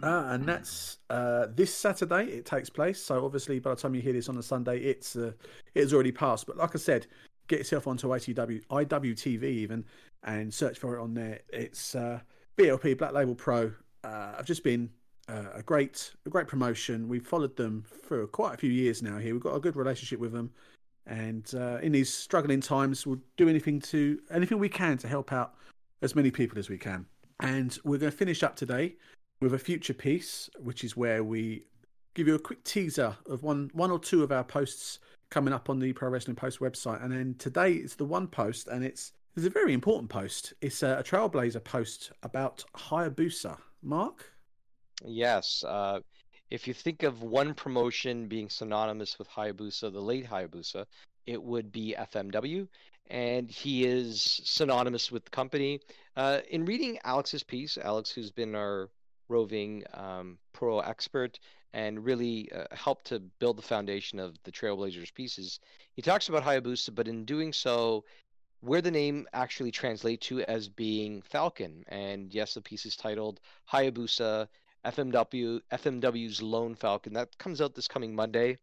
Uh, and that's uh, this Saturday. It takes place. So obviously, by the time you hear this on a Sunday, it's uh, it's already passed. But like I said, get yourself onto IWTV even, and search for it on there. It's uh, BLP Black Label Pro. Uh, I've just been uh, a great a great promotion. We've followed them for quite a few years now. Here we've got a good relationship with them, and uh, in these struggling times, we'll do anything to anything we can to help out as many people as we can. And we're going to finish up today with a future piece, which is where we give you a quick teaser of one one or two of our posts coming up on the Pro Wrestling Post website. And then today it's the one post, and it's it's a very important post. It's a, a Trailblazer post about Hayabusa. Mark, Yes. Uh, if you think of one promotion being synonymous with Hayabusa, the late Hayabusa, it would be FMW. And he is synonymous with the company. Uh, in reading Alex's piece, Alex, who's been our roving um, pro expert and really uh, helped to build the foundation of the Trailblazers pieces, he talks about Hayabusa, but in doing so, where the name actually translates to as being Falcon. And yes, the piece is titled Hayabusa FMW FMW's Lone Falcon. That comes out this coming Monday.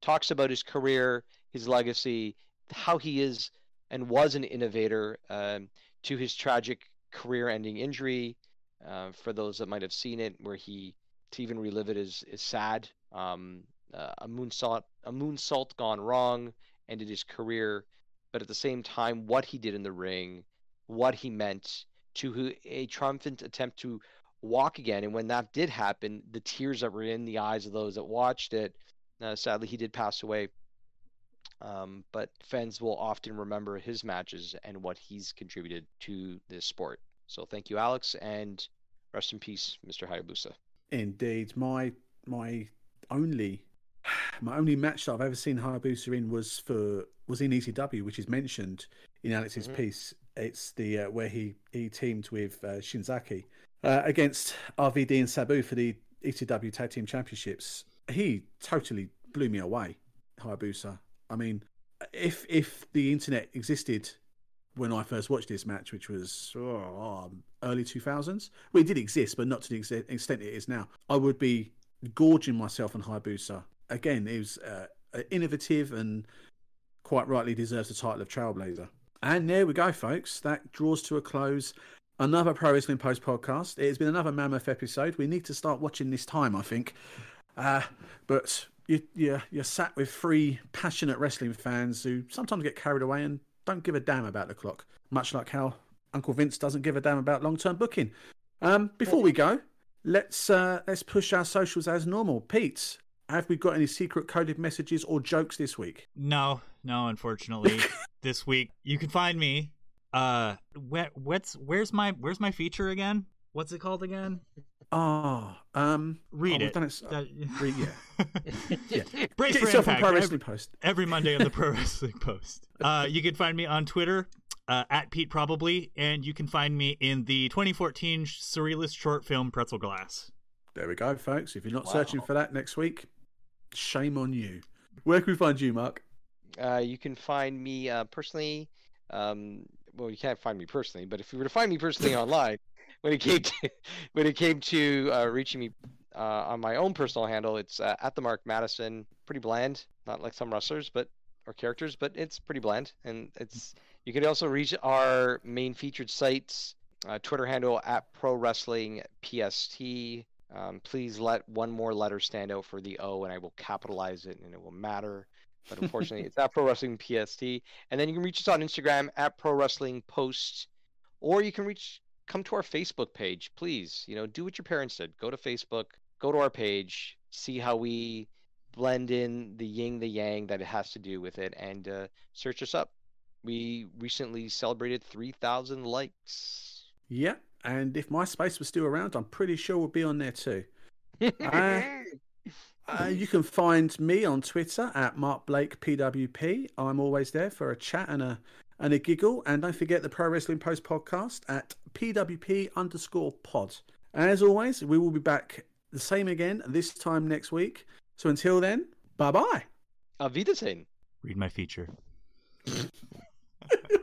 Talks about his career, his legacy, how he is and was an innovator um, to his tragic career-ending injury. Uh, for those that might have seen it, where he to even relive it is is sad. Um, uh, a moonsault a moonsault gone wrong ended his career, but at the same time, what he did in the ring, what he meant to a triumphant attempt to walk again. And when that did happen, the tears that were in the eyes of those that watched it. Uh, sadly, he did pass away. Um, but fans will often remember his matches and what he's contributed to this sport. So thank you, Alex, and rest in peace, Mr. Hayabusa. Indeed, my my only my only match that I've ever seen Hayabusa in was for was in ECW, which is mentioned in Alex's mm-hmm. piece. It's the uh, where he he teamed with uh, Shinzaki uh, against RVD and Sabu for the ECW Tag Team Championships. He totally blew me away, Hayabusa. I mean, if if the internet existed when I first watched this match, which was oh, early 2000s, well, it did exist, but not to the extent it is now, I would be gorging myself on Hayabusa again, it was uh, innovative and quite rightly deserves the title of Trailblazer. And there we go, folks. That draws to a close another Pro Wrestling Post podcast. It has been another mammoth episode. We need to start watching this time, I think. Uh, but you, you, you're sat with three passionate wrestling fans who sometimes get carried away and don't give a damn about the clock, much like how Uncle Vince doesn't give a damn about long term booking. Um, before we go, let's uh, let's push our socials as normal. Pete, have we got any secret coded messages or jokes this week? No, no, unfortunately. this week you can find me. Uh, where, what's where's my where's my feature again? What's it called again? Oh, um, read oh, it. Done it. Uh, read, yeah. yeah. Brace Get yourself on Pro Wrestling every, Post every Monday on the Pro Wrestling Post. Uh, you can find me on Twitter uh, at Pete Probably, and you can find me in the 2014 surrealist short film Pretzel Glass. There we go, folks. If you're not wow. searching for that next week, shame on you. Where can we find you, Mark? Uh, you can find me uh, personally. Um, well, you can't find me personally, but if you were to find me personally online, when it came to when it came to uh, reaching me uh, on my own personal handle, it's uh, at the Mark Madison. Pretty bland, not like some wrestlers, but or characters, but it's pretty bland. And it's you can also reach our main featured sites, uh, Twitter handle at Pro Wrestling PST, um, please let one more letter stand out for the O, and I will capitalize it, and it will matter. But unfortunately, it's at Pro Wrestling PST. And then you can reach us on Instagram at Pro Wrestling Post, or you can reach come to our Facebook page. Please, you know, do what your parents did. Go to Facebook, go to our page, see how we blend in the yin, the yang that it has to do with it, and uh, search us up. We recently celebrated 3,000 likes. Yeah, and if MySpace was still around, I'm pretty sure we'll be on there too. uh, uh, you can find me on Twitter at Mark Blake PWP. I'm always there for a chat and a and a giggle. And don't forget the Pro Wrestling Post podcast at PWP underscore pod. As always, we will be back the same again this time next week. So until then, bye bye. Auf Wiedersehen. Read my feature.